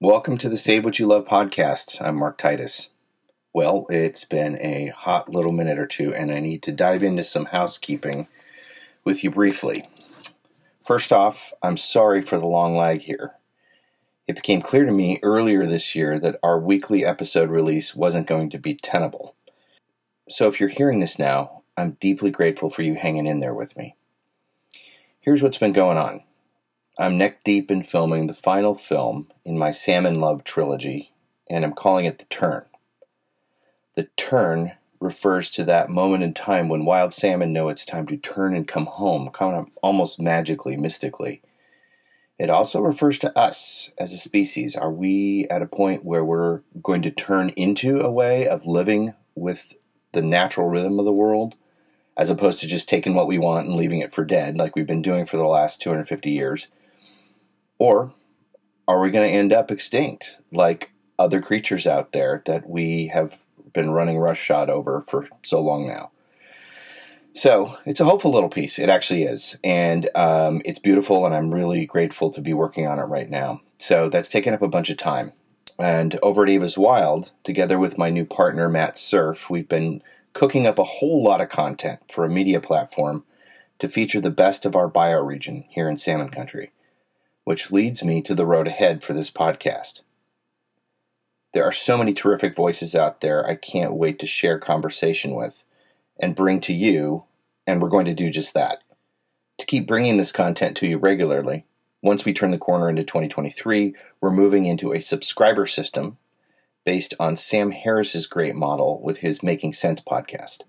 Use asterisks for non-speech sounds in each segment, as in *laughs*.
Welcome to the Save What You Love podcast. I'm Mark Titus. Well, it's been a hot little minute or two, and I need to dive into some housekeeping with you briefly. First off, I'm sorry for the long lag here. It became clear to me earlier this year that our weekly episode release wasn't going to be tenable. So if you're hearing this now, I'm deeply grateful for you hanging in there with me. Here's what's been going on. I'm neck deep in filming the final film in my Salmon Love trilogy, and I'm calling it The Turn. The Turn refers to that moment in time when wild salmon know it's time to turn and come home, kind of almost magically, mystically. It also refers to us as a species. Are we at a point where we're going to turn into a way of living with the natural rhythm of the world, as opposed to just taking what we want and leaving it for dead, like we've been doing for the last 250 years? Or are we going to end up extinct like other creatures out there that we have been running roughshod over for so long now? So it's a hopeful little piece. It actually is. And um, it's beautiful, and I'm really grateful to be working on it right now. So that's taken up a bunch of time. And over at Eva's Wild, together with my new partner, Matt Surf, we've been cooking up a whole lot of content for a media platform to feature the best of our bioregion here in Salmon Country which leads me to the road ahead for this podcast. There are so many terrific voices out there I can't wait to share conversation with and bring to you, and we're going to do just that. To keep bringing this content to you regularly, once we turn the corner into 2023, we're moving into a subscriber system based on Sam Harris's great model with his Making Sense podcast.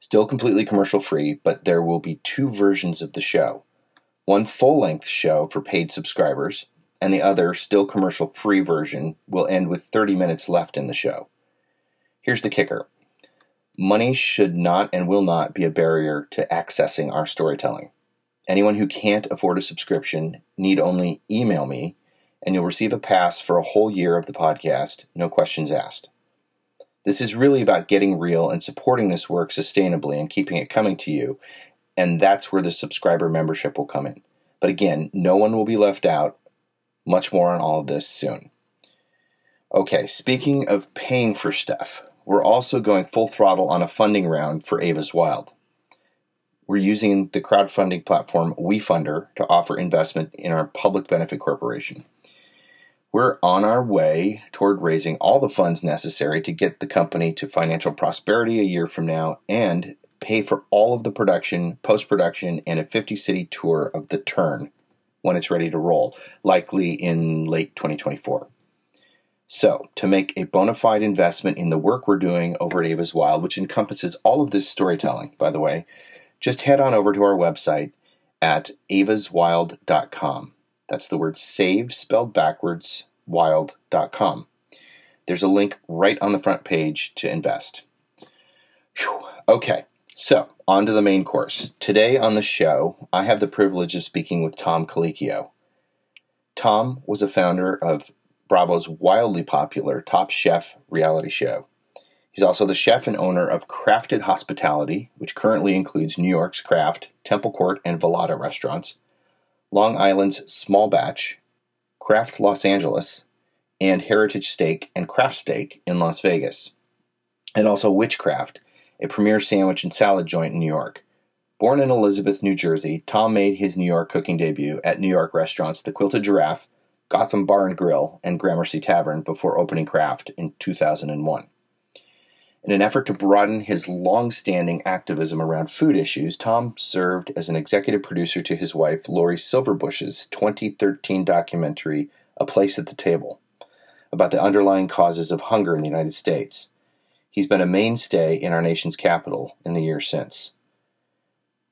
Still completely commercial free, but there will be two versions of the show one full length show for paid subscribers, and the other, still commercial free version, will end with 30 minutes left in the show. Here's the kicker money should not and will not be a barrier to accessing our storytelling. Anyone who can't afford a subscription need only email me, and you'll receive a pass for a whole year of the podcast, no questions asked. This is really about getting real and supporting this work sustainably and keeping it coming to you, and that's where the subscriber membership will come in. But again, no one will be left out. Much more on all of this soon. Okay, speaking of paying for stuff, we're also going full throttle on a funding round for Eva's Wild. We're using the crowdfunding platform WeFunder to offer investment in our public benefit corporation. We're on our way toward raising all the funds necessary to get the company to financial prosperity a year from now and pay for all of the production, post production, and a 50 city tour of The Turn when it's ready to roll, likely in late 2024. So, to make a bona fide investment in the work we're doing over at Eva's Wild, which encompasses all of this storytelling, by the way, just head on over to our website at evaswild.com. That's the word save spelled backwards, wild.com. There's a link right on the front page to invest. Whew. Okay, so, on to the main course. Today on the show, I have the privilege of speaking with Tom Colicchio. Tom was a founder of Bravo's wildly popular Top Chef reality show. He's also the chef and owner of Crafted Hospitality, which currently includes New York's Craft, Temple Court, and Velada restaurants, Long Island's Small Batch, Craft Los Angeles, and Heritage Steak and Craft Steak in Las Vegas, and also Witchcraft, a premier sandwich and salad joint in New York. Born in Elizabeth, New Jersey, Tom made his New York cooking debut at New York restaurants The Quilted Giraffe, Gotham Bar and Grill, and Gramercy Tavern before opening Craft in 2001. In an effort to broaden his long standing activism around food issues, Tom served as an executive producer to his wife, Lori Silverbush's 2013 documentary, A Place at the Table, about the underlying causes of hunger in the United States. He's been a mainstay in our nation's capital in the years since.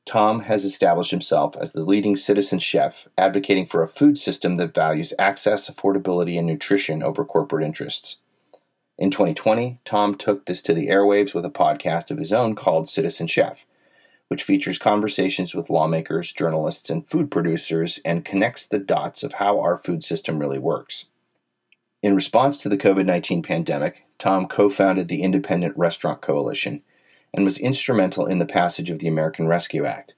Tom has established himself as the leading citizen chef, advocating for a food system that values access, affordability, and nutrition over corporate interests. In 2020, Tom took this to the airwaves with a podcast of his own called Citizen Chef, which features conversations with lawmakers, journalists, and food producers and connects the dots of how our food system really works. In response to the COVID 19 pandemic, Tom co founded the Independent Restaurant Coalition and was instrumental in the passage of the American Rescue Act.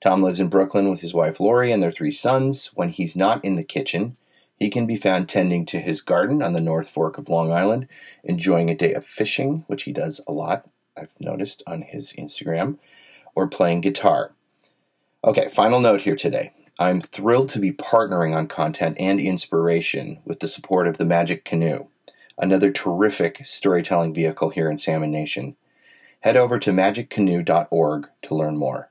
Tom lives in Brooklyn with his wife Lori and their three sons. When he's not in the kitchen, He can be found tending to his garden on the North Fork of Long Island, enjoying a day of fishing, which he does a lot, I've noticed on his Instagram, or playing guitar. Okay, final note here today. I'm thrilled to be partnering on content and inspiration with the support of the Magic Canoe, another terrific storytelling vehicle here in Salmon Nation. Head over to magiccanoe.org to learn more.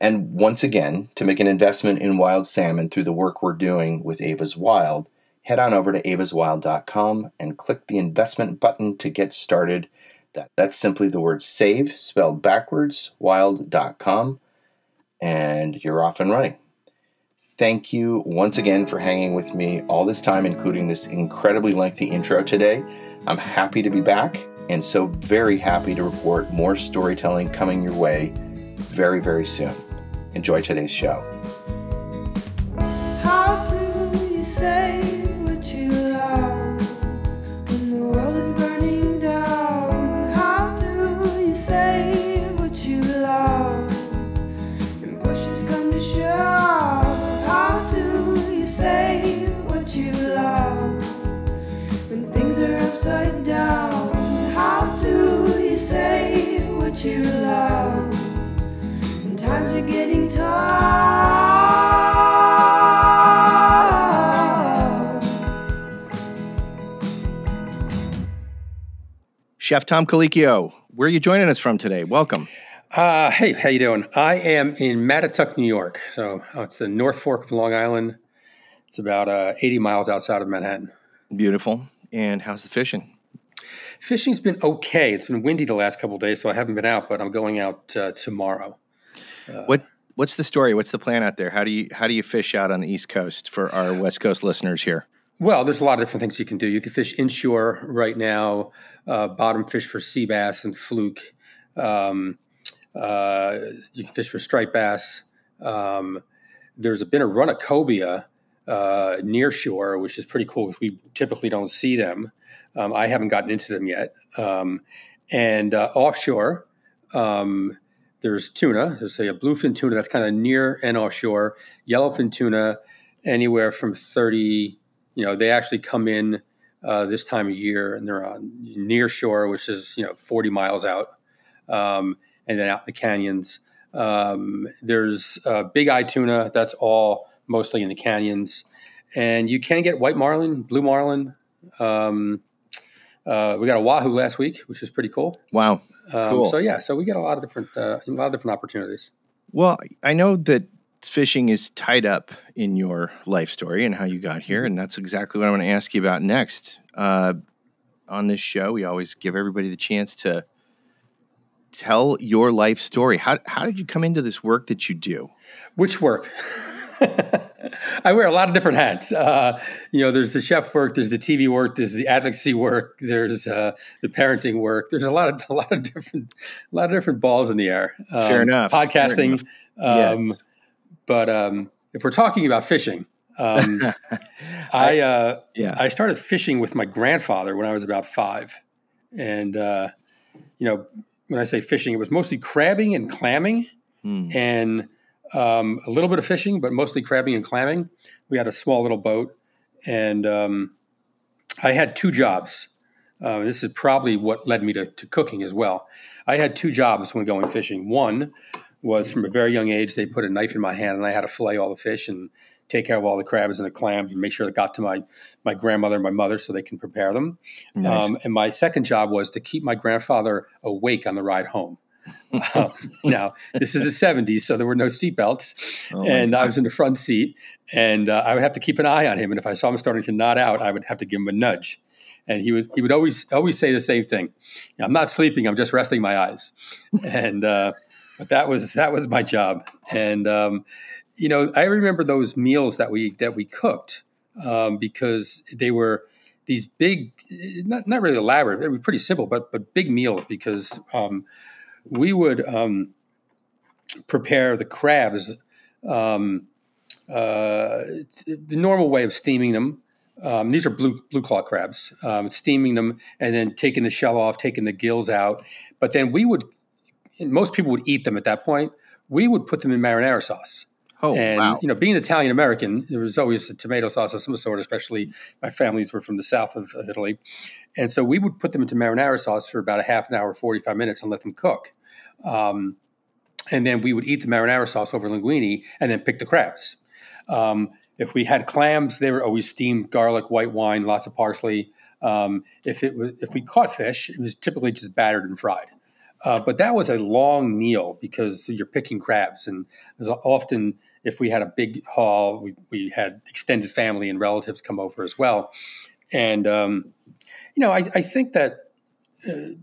And once again, to make an investment in wild salmon through the work we're doing with Eva's Wild, head on over to evaswild.com and click the investment button to get started. That, that's simply the word save spelled backwards, wild.com, and you're off and running. Thank you once again for hanging with me all this time, including this incredibly lengthy intro today. I'm happy to be back and so very happy to report more storytelling coming your way very, very soon. Enjoy today's show. Upside down? How do you say what you love? when times are getting tough. Chef Tom Colicchio, where are you joining us from today? Welcome. Uh, hey, how you doing? I am in Mattituck, New York. So uh, it's the North Fork of Long Island. It's about uh, 80 miles outside of Manhattan. Beautiful. And how's the fishing? Fishing's been okay. It's been windy the last couple of days, so I haven't been out, but I'm going out uh, tomorrow. what What's the story? What's the plan out there? How do you how do you fish out on the East Coast for our West Coast listeners here? Well, there's a lot of different things you can do. You can fish inshore right now, uh, bottom fish for sea bass and fluke. Um, uh, you can fish for striped bass. Um, there's been a run of cobia uh, near shore, which is pretty cool. Because we typically don't see them. Um, I haven't gotten into them yet. Um, and uh, offshore, um, there's tuna. There's a bluefin tuna that's kind of near and offshore. Yellowfin tuna, anywhere from 30. You know, they actually come in uh, this time of year, and they're on near shore, which is you know 40 miles out, um, and then out in the canyons. Um, there's big eye tuna. That's all mostly in the canyons, and you can get white marlin, blue marlin. Um, uh, we got a wahoo last week, which is pretty cool. Wow. Um, Cool. So yeah, so we get a lot of different, uh, a lot of different opportunities. Well, I know that fishing is tied up in your life story and how you got here, and that's exactly what I'm going to ask you about next. Uh, on this show, we always give everybody the chance to tell your life story. How how did you come into this work that you do? Which work? *laughs* *laughs* I wear a lot of different hats. Uh, you know, there's the chef work, there's the TV work, there's the advocacy work, there's uh, the parenting work. There's a lot of a lot of different a lot of different balls in the air. Um, Fair enough. Fair Podcasting, enough. um, but um, if we're talking about fishing, um, *laughs* I uh, Yeah. I started fishing with my grandfather when I was about five, and uh, you know, when I say fishing, it was mostly crabbing and clamming Hmm. and um, a little bit of fishing, but mostly crabbing and clamming. We had a small little boat, and um, I had two jobs. Uh, this is probably what led me to, to cooking as well. I had two jobs when going fishing. One was from a very young age, they put a knife in my hand, and I had to fillet all the fish and take care of all the crabs and the clams and make sure it got to my, my grandmother and my mother so they can prepare them. Nice. Um, and my second job was to keep my grandfather awake on the ride home. *laughs* Um, now, this is the 70s, so there were no seatbelts. Oh and I was in the front seat, and uh, I would have to keep an eye on him. And if I saw him starting to nod out, I would have to give him a nudge. And he would he would always always say the same thing: "I'm not sleeping. I'm just resting my eyes." *laughs* And uh, but that was that was my job. And um, you know, I remember those meals that we that we cooked um, because they were these big, not not really elaborate. They were pretty simple, but but big meals because um, we would um, prepare the crabs um, uh, the normal way of steaming them. Um, these are blue blue claw crabs. Um, steaming them and then taking the shell off, taking the gills out. But then we would, most people would eat them at that point. We would put them in marinara sauce. Oh, and wow. you know, being Italian American, there was always a tomato sauce of some sort. Especially my families were from the south of Italy, and so we would put them into marinara sauce for about a half an hour, forty five minutes, and let them cook. Um, and then we would eat the marinara sauce over linguine, and then pick the crabs. Um, if we had clams, they were always steamed, garlic, white wine, lots of parsley. Um, if it was, if we caught fish, it was typically just battered and fried. Uh, but that was a long meal because you're picking crabs, and there's often if we had a big haul, we, we had extended family and relatives come over as well. And um, you know, I, I think that uh,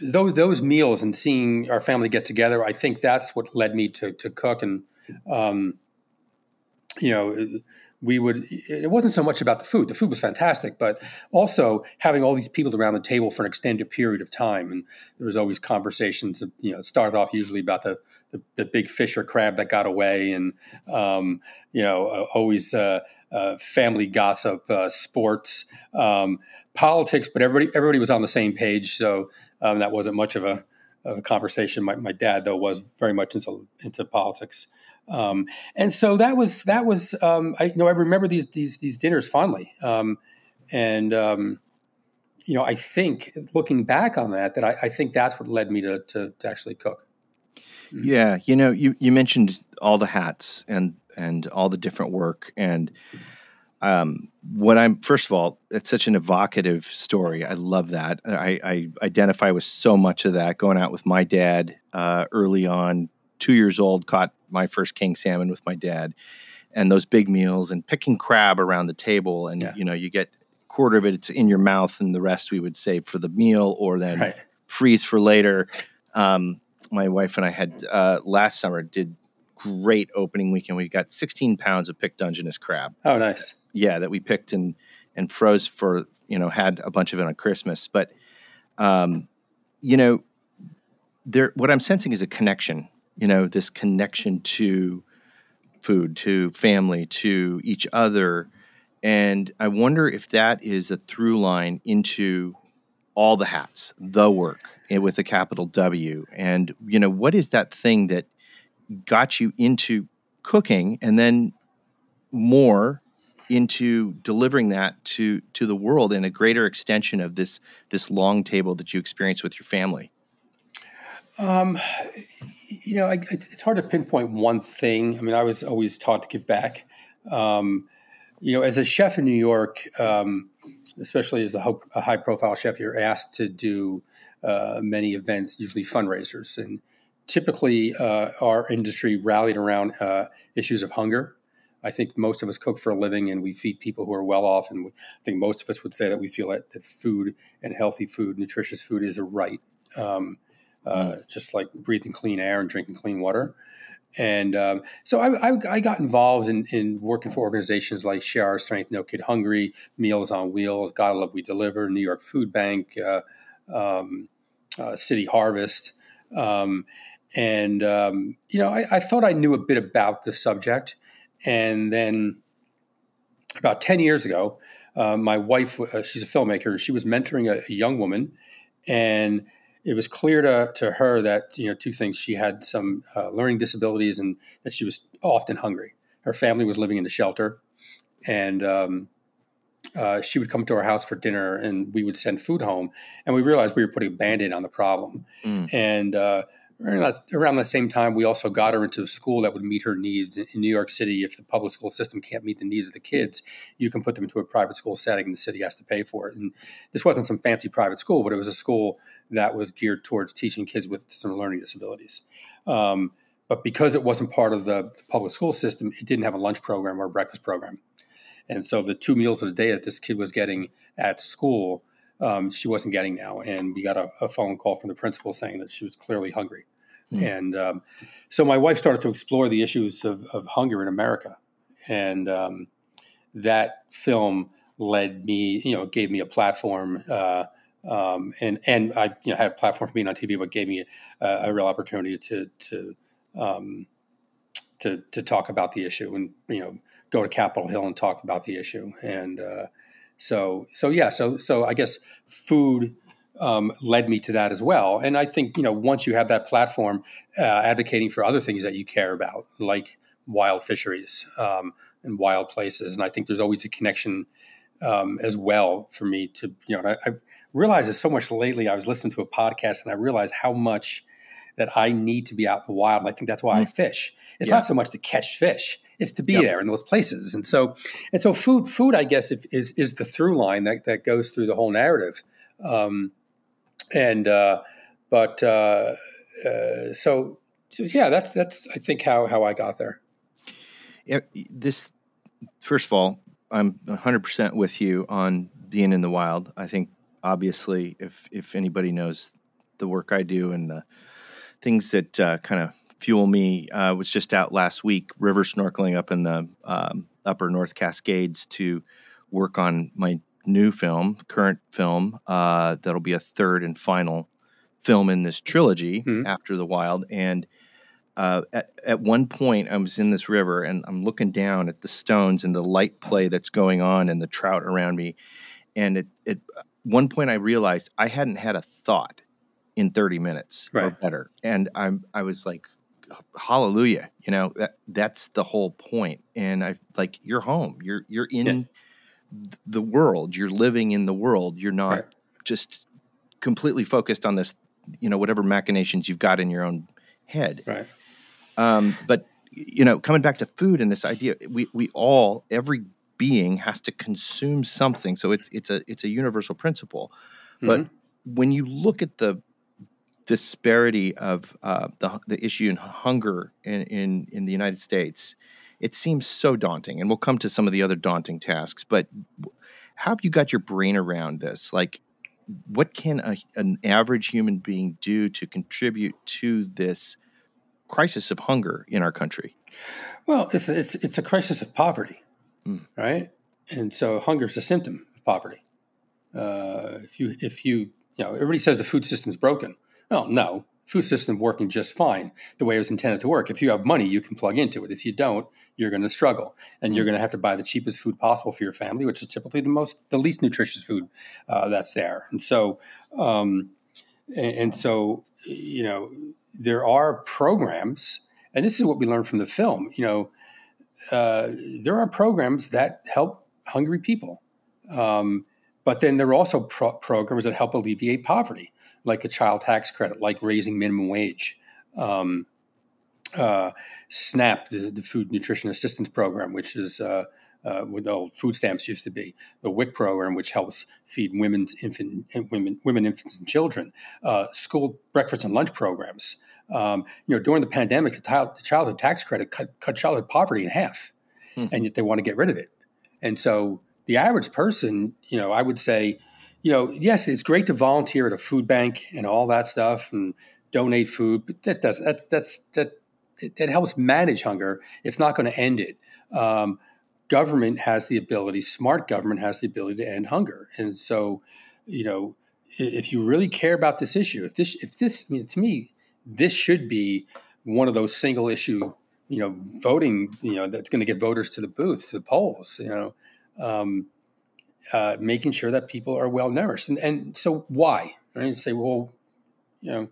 those those meals and seeing our family get together, I think that's what led me to to cook. And um, you know, we would. It wasn't so much about the food. The food was fantastic, but also having all these people around the table for an extended period of time. And there was always conversations. You know, started off usually about the the, the big fish or crab that got away, and um, you know, uh, always. Uh, uh, family gossip, uh, sports, um, politics, but everybody everybody was on the same page, so um, that wasn't much of a, of a conversation. My, my, dad, though, was very much into into politics, um, and so that was that was um, I you know I remember these these these dinners fondly, um, and you know I think looking back on that that I, I think that's what led me to, to actually cook. Yeah, you know, you you mentioned all the hats and and all the different work and um, when I'm first of all, it's such an evocative story. I love that. I, I identify with so much of that. Going out with my dad uh, early on, two years old, caught my first king salmon with my dad, and those big meals and picking crab around the table, and Yeah. you know, you get a quarter of it it's in your mouth, and the rest we would save for the meal or then Right. freeze for later. Um, my wife and I had uh, last summer did great opening weekend. We got 16 pounds of picked Dungeness crab. Oh, nice. Yeah, that we picked and and froze for you know had a bunch of it on Christmas. But um, you know, there what I'm sensing is a connection. You know, this connection to food, to family, to each other, and I wonder if that is a through line into all the hats, the work eh, with a capital W. And you know, what is that thing that got you into cooking and then more into delivering that to to the world in a greater extension of this this long table that you experience with your family Um, you know, I, it's it's hard to pinpoint one thing. I mean, I was always taught to give back. Um, you know, as a chef in New York, um, especially as a, ho- a high-profile chef, you're asked to do uh, many events, usually fundraisers, and typically uh, our industry rallied around uh, issues of hunger. I think most of us cook for a living, and we feed people who are well off. And we, I think most of us would say that we feel that, that food and healthy food, nutritious food, is a right. Um, uh, just like breathing clean air and drinking clean water. And um, so I, I, I got involved in, in working for organizations like Share Our Strength, No Kid Hungry, Meals on Wheels, God Love We Deliver, New York Food Bank, uh, um, uh, City Harvest. Um, and, um, you know, I, I thought I knew a bit about the subject. And then about 10 years ago, uh, my wife, uh, she's a filmmaker, she was mentoring a, a young woman. And it was clear to, to her that you know two things. She had some uh, learning disabilities and that she was often hungry. Her family was living in a shelter and um, uh, she would come to our house for dinner and we would send food home and we realized we were putting a band-aid on the problem. Mm. and uh, around the same time we also got her into a school that would meet her needs in, new york city. If the public school system can't meet the needs of the kids you can put them into a private school setting and the city has to pay for it. And this wasn't some fancy private school but it was a school that was geared towards teaching kids with some learning disabilities. Um, but because it wasn't part of the, the public school system it didn't have a lunch program or a breakfast program. And so the two meals a day that this kid was getting at school um, she wasn't getting now and we got a, a phone call from the principal saying that she was clearly hungry Hmm. and um, so my wife started to explore the issues of, of hunger in america and um, that film led me you know gave me a platform uh, um, and and I you know had a platform for being on TV, but gave me a, a real opportunity to to um, to to talk about the issue and you know go to Capitol Hill and talk about the issue. And uh, so so yeah, so so I guess food um, led me to that as well. And I think you know once you have that platform, uh, advocating for other things that you care about, like wild fisheries um, and wild places. And I think there's always a connection um, as well for me to, you know, I, I realized this so much lately. I was listening to a podcast and I realized how much that I need to be out in the wild. And I think that's why I Mm. fish. It's Yeah. not so much to catch fish; it's to be Yep. there in those places. And so, and so, food, food, I guess, if, is is the through line that that goes through the whole narrative. Um, and uh, but uh, uh, so, yeah, that's that's I think how how I got there. Yeah, this first of all, I'm 100% with you on being in the wild. I think obviously if if anybody knows the work I do and the things that uh, kind of fuel me, uh, was just out last week river snorkeling up in the um, upper North Cascades to work on my new film, current film, uh, that'll be a third and final film in this trilogy Mhm. after the wild and uh, at, at one point I was in this river and I'm looking down at the stones and the light play that's going on and the trout around me. And at, at one point I realized I hadn't had a thought in 30 minutes or better. And I'm, I was like, hallelujah, you know, that, that's the whole point. And I like, you're home, you're, you're in Yeah. th- the world, you're living in the world. You're not Right. just completely focused on this, you know, whatever machinations you've got in your own head. Right. Um, but you know, coming back to food and this idea, we we all every being has to consume something. So it's it's a it's a universal principle. But Mm-hmm. when you look at the disparity of uh, the the issue in hunger in, in in the United States, it seems so daunting. And we'll come to some of the other daunting tasks. But how have you got your brain around this? Like, what can a, an average human being do to contribute to this crisis of hunger in our country? Well, it's it's it's a crisis of poverty, Mm. right? And so hunger is a symptom of poverty. Uh, if you if you you know everybody says the food system's broken. Well, no, food system working just fine the way it was intended to work. If you have money, you can plug into it. If you don't, you're going to struggle, and you're going to have to buy the cheapest food possible for your family, which is typically the most the least nutritious food uh, that's there. And so, um, and, and so you know there are programs, and this is what we learned from the film. You know, uh, there are programs that help hungry people. Um, but then there are also pro- programs that help alleviate poverty, like a child tax credit, like raising minimum wage. Um, uh, SNAP, the, the Food Nutrition Assistance Program, which is uh, uh, what the old food stamps used to be, the WIC program, which helps feed women, infant, women, women, infants, and children, uh, school breakfast and lunch programs. Um, you know, during the pandemic, the, child, the childhood tax credit cut, cut childhood poverty in half, Hmm. and yet they want to get rid of it. And so the average person, you know, I would say, you know, yes, it's great to volunteer at a food bank and all that stuff and donate food, but that does that's that's that that helps manage hunger. It's not going to end it. Um, government has the ability, smart government has the ability to end hunger, and so, you know, if you really care about this issue, if this if this I mean, to me, this should be one of those single issue, you know, voting, you know, that's going to get voters to the booth, to the polls, you know. Um, uh, making sure that people are well nourished. And, and so why? Right? You say, well, you know,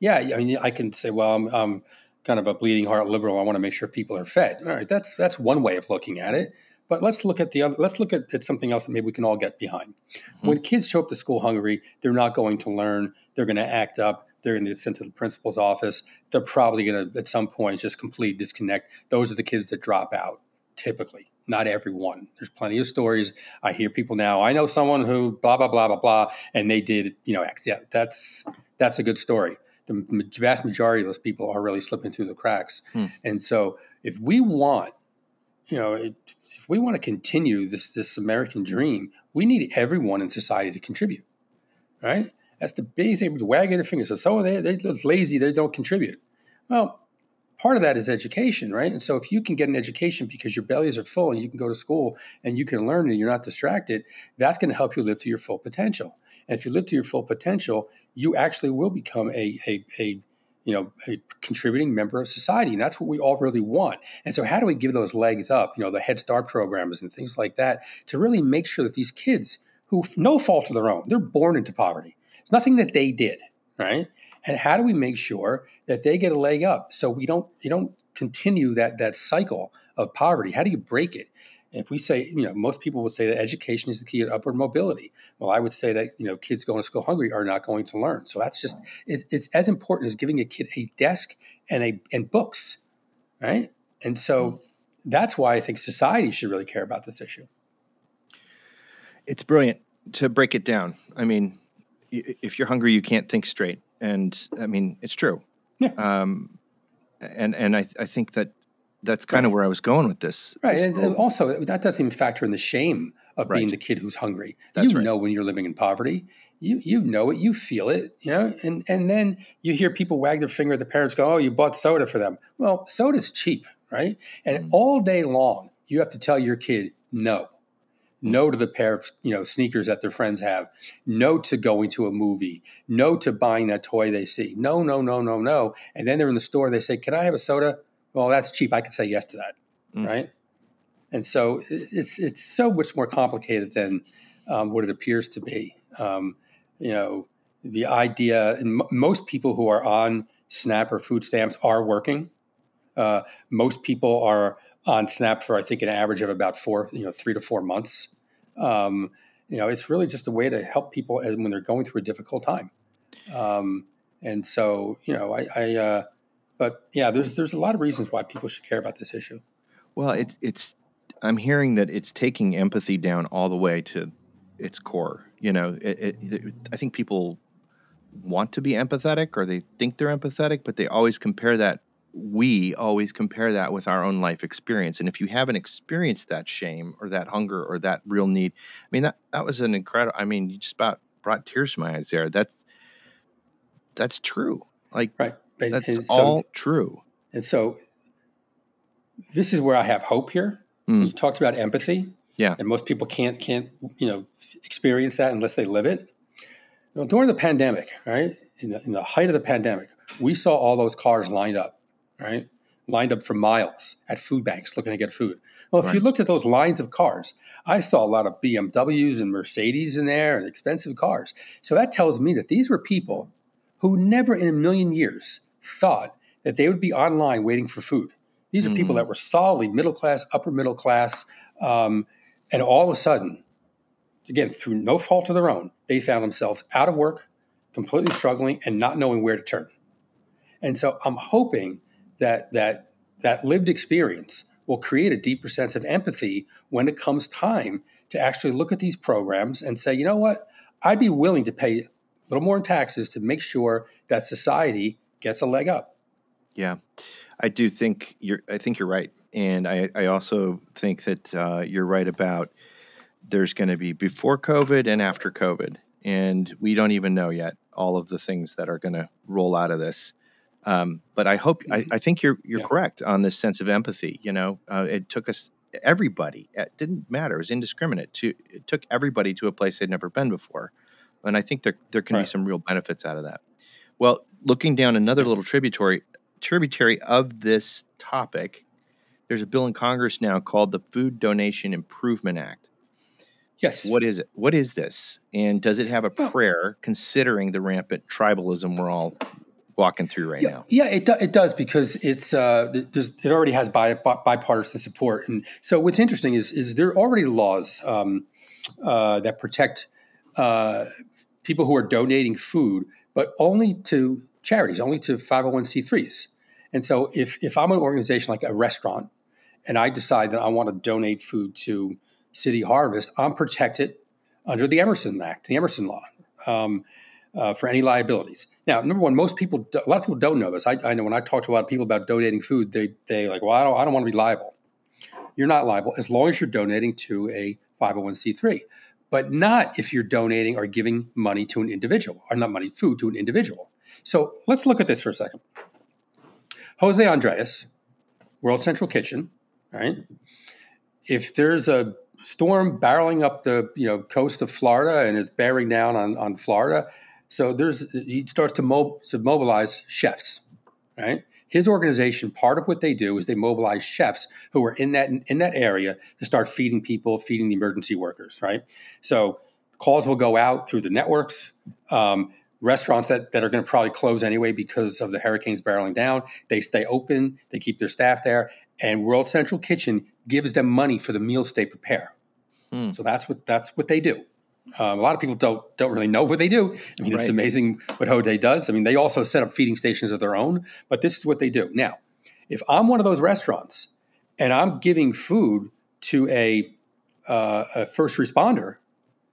yeah, I mean, I can say, well, I'm, I'm kind of a bleeding heart liberal. I want to make sure people are fed. All right, that's that's one way of looking at it. But let's look at the other. Let's look at, at something else that maybe we can all get behind. When kids show up to school hungry, they're not going to learn. They're going to act up. They're going to get sent to the principal's office. They're probably going to, at some point, just complete disconnect. Those are the kids that drop out, typically not everyone. There's plenty of stories. I hear people now. I know someone who blah blah blah blah blah, and they did you know X. Yeah, that's that's a good story. The vast majority of those people are really slipping through the cracks. Hmm. And so, if we want, you know, if we want to continue this this American dream, we need everyone in society to contribute. Right? That's the big thing. Wagging their fingers. So, so they they look lazy. They don't contribute. Well, part of that is education, right? And so if you can get an education because your bellies are full and you can go to school and you can learn and you're not distracted, that's going to help you live to your full potential. And if you live to your full potential, you actually will become a, a, a you know, a contributing member of society. And that's what we all really want. And so how do we give those legs up, you know, the Head Start programs and things like that to really make sure that these kids who no fault of their own, they're born into poverty. It's nothing that they did, right? And how do we make sure that they get a leg up so we don't you don't continue that that cycle of poverty? How do you break it? if we say, you know, most people would say that education is the key to upward mobility. Well, I would say that you know, kids going to school hungry are not going to learn. So that's just it's, it's as important as giving a kid a desk and a and books, right? And so mm. that's why I think society should really care about this issue. It's brilliant to break it down. I mean, if you're hungry, you can't think straight, and I mean, it's true. Yeah. Um, and and I I think that that's kind of where I was going with this. Right. This and also, that doesn't even factor in the shame of right. being the kid who's hungry. That's you right. know when you're living in poverty. You you know it, you feel it, you know, and and then you hear people wag their finger at the parents, go, "Oh, you bought soda for them." Well, soda's cheap, right? And mm. all day long, you have to tell your kid no, no to the pair of you know sneakers that their friends have, no to going to a movie, no to buying that toy they see, no, no, no, no, no. And then they're in the store, they say, "Can I have a soda?" well, that's cheap. I can say yes to that, mm. right? And so it's it's so much more complicated than um, what it appears to be. Um, you know, the idea, and m- most people who are on SNAP or food stamps are working. Uh, most people are on SNAP for I think an average of about four, you know, three to four months. Um, you know, it's really just a way to help people when they're going through a difficult time. Um, and so, you know, I, I uh, but yeah, there's there's a lot of reasons why people should care about this issue. Well, it's it's I'm hearing that it's taking empathy down all the way to its core. You know, it, it, it, I think people want to be empathetic or they think they're empathetic, but they always compare that. We always compare that with our own life experience, and if you haven't experienced that shame or that hunger or that real need, I mean that that was an incredible. I mean, you just about brought tears to my eyes there. That's that's true. Like right. And, That's and so, all true. And so this is where I have hope here. Mm. You talked about empathy. Yeah. And most people can't can't, you know, experience that unless they live it. You know, during the pandemic, right? In the, in the height of the pandemic, we saw all those cars lined up, right? Lined up for miles at food banks looking to get food. Well, if right. you looked at those lines of cars, I saw a lot of BMWs and Mercedes in there and expensive cars. So that tells me that these were people who never in a million years thought that they would be online waiting for food. These are mm-hmm. people that were solidly middle class, upper middle class, um, and all of a sudden, again, through no fault of their own, they found themselves out of work, completely struggling, and not knowing where to turn. And so I'm hoping that that that lived experience will create a deeper sense of empathy when it comes time to actually look at these programs and say, you know what, I'd be willing to pay a little more in taxes to make sure that society gets a leg up. Yeah, I do think you're. I think you're right, and I, I also think that uh, you're right about there's going to be before COVID and after COVID, and we don't even know yet all of the things that are going to roll out of this. Um, but I hope I, mm-hmm. I, think you're you're yeah. correct on this sense of empathy. You know, uh, it took us everybody. It didn't matter. It was indiscriminate. To it took everybody to a place they'd never been before, and I think there there can right. be some real benefits out of that. Well, looking down another little tributary tributary of this topic, there's a bill in Congress now called the Food Donation Improvement Act. Yes. What is it? What is this? And does it have a prayer considering the rampant tribalism we're all walking through right yeah, now? Yeah, it, do, it does because it's uh, it already has bi- bipartisan support. And so what's interesting is is there are already laws um, uh, that protect uh, people who are donating food but only to charities, only to 501c3s. And so if, if I'm an organization like a restaurant and I decide that I want to donate food to City Harvest, I'm protected under the Emerson Act, the Emerson Law, um, uh, for any liabilities. Now, number one, most people, a lot of people don't know this. I, I, know when I talk to a lot of people about donating food, they they like, well, I don't, I don't want to be liable. You're not liable as long as you're donating to a 501c3 but not if you're donating or giving money to an individual, or not money, food to an individual. So let's look at this for a second. Jose Andres, World Central Kitchen, right? If there's a storm barreling up the you know coast of Florida and it's bearing down on, on Florida, so there's he starts to, mob, to mobilize chefs, right? his organization, part of what they do is they mobilize chefs who are in that in that area to start feeding people, feeding the emergency workers. Right. So calls will go out through the networks. Um, restaurants that, that are going to probably close anyway because of the hurricanes barreling down. They stay open, they keep their staff there, and World Central Kitchen gives them money for the meals they prepare. Hmm. So that's what that's what they do. Um, a lot of people don't don't really know what they do. I mean, it's amazing what José does. I mean, they also set up feeding stations of their own, but this is what they do. Now, if I'm one of those restaurants and I'm giving food to a, uh, a first responder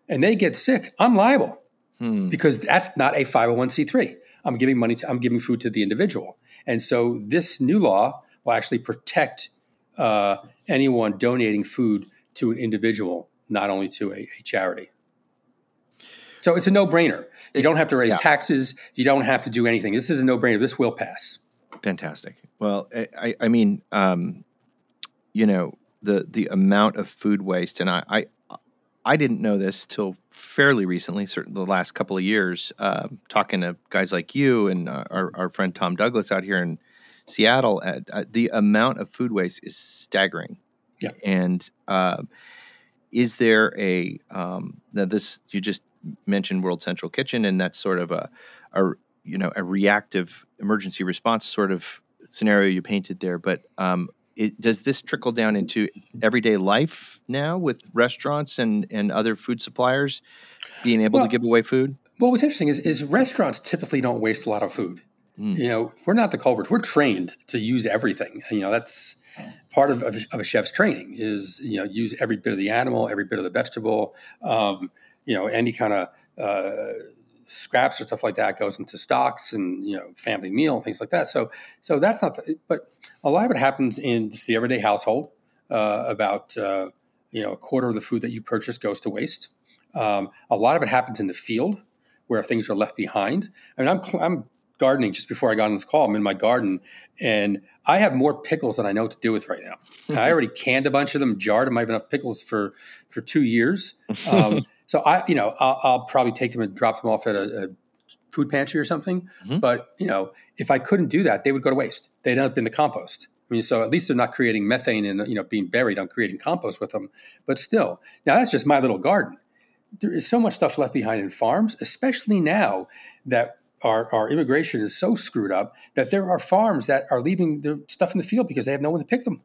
and they get sick, I'm liable Hmm. because that's not a 501c3. I'm giving money to, I'm giving food to the individual. And so this new law will actually protect uh, anyone donating food to an individual, not only to a, a charity. So it's a no brainer. You don't have to raise Yeah. taxes. You don't have to do anything. This is a no brainer. This will pass. Fantastic. Well, I, I, I mean, um, you know, the the amount of food waste, and I, I, I didn't know this till fairly recently, certainly the last couple of years. Um, talking to guys like you and uh, our our friend Tom Douglas out here in Seattle, uh, uh, the amount of food waste is staggering. Yeah. And um is there a um, now this you just mentioned World Central Kitchen, and that's sort of a, a you know a reactive emergency response sort of scenario you painted there. But um, it, does this trickle down into everyday life now with restaurants and and other food suppliers being able Well- to give away food? Well, what's interesting is, is restaurants typically don't waste a lot of food. Mm. You know, we're not the culprits. We're trained to use everything. You know, that's part of, of, of a chef's training is you know use every bit of the animal, every bit of the vegetable. Um, you know, any kind of uh, scraps or stuff like that goes into stocks and you know family meal and things like that. So, so that's not. The, but a lot of it happens in just the everyday household. Uh, about uh, you know a quarter of the food that you purchase goes to waste. Um, a lot of it happens in the field where things are left behind. I mean, I'm I'm gardening just before I got on this call. I'm in my garden and I have more pickles than I know what to do with right now. I already canned a bunch of them, jarred them. I have enough pickles for for two years. *laughs* Um, so I, you know, I'll, I'll probably take them and drop them off at a, a food pantry or something. Mhm. But you know, if I couldn't do that, they would go to waste. They'd end up in the compost. I mean, so at least they're not creating methane and you know being buried. I'm creating compost with them. But still, now that's just my little garden. There is so much stuff left behind in farms, especially now that our, our immigration is so screwed up that there are farms that are leaving their stuff in the field because they have no one to pick them.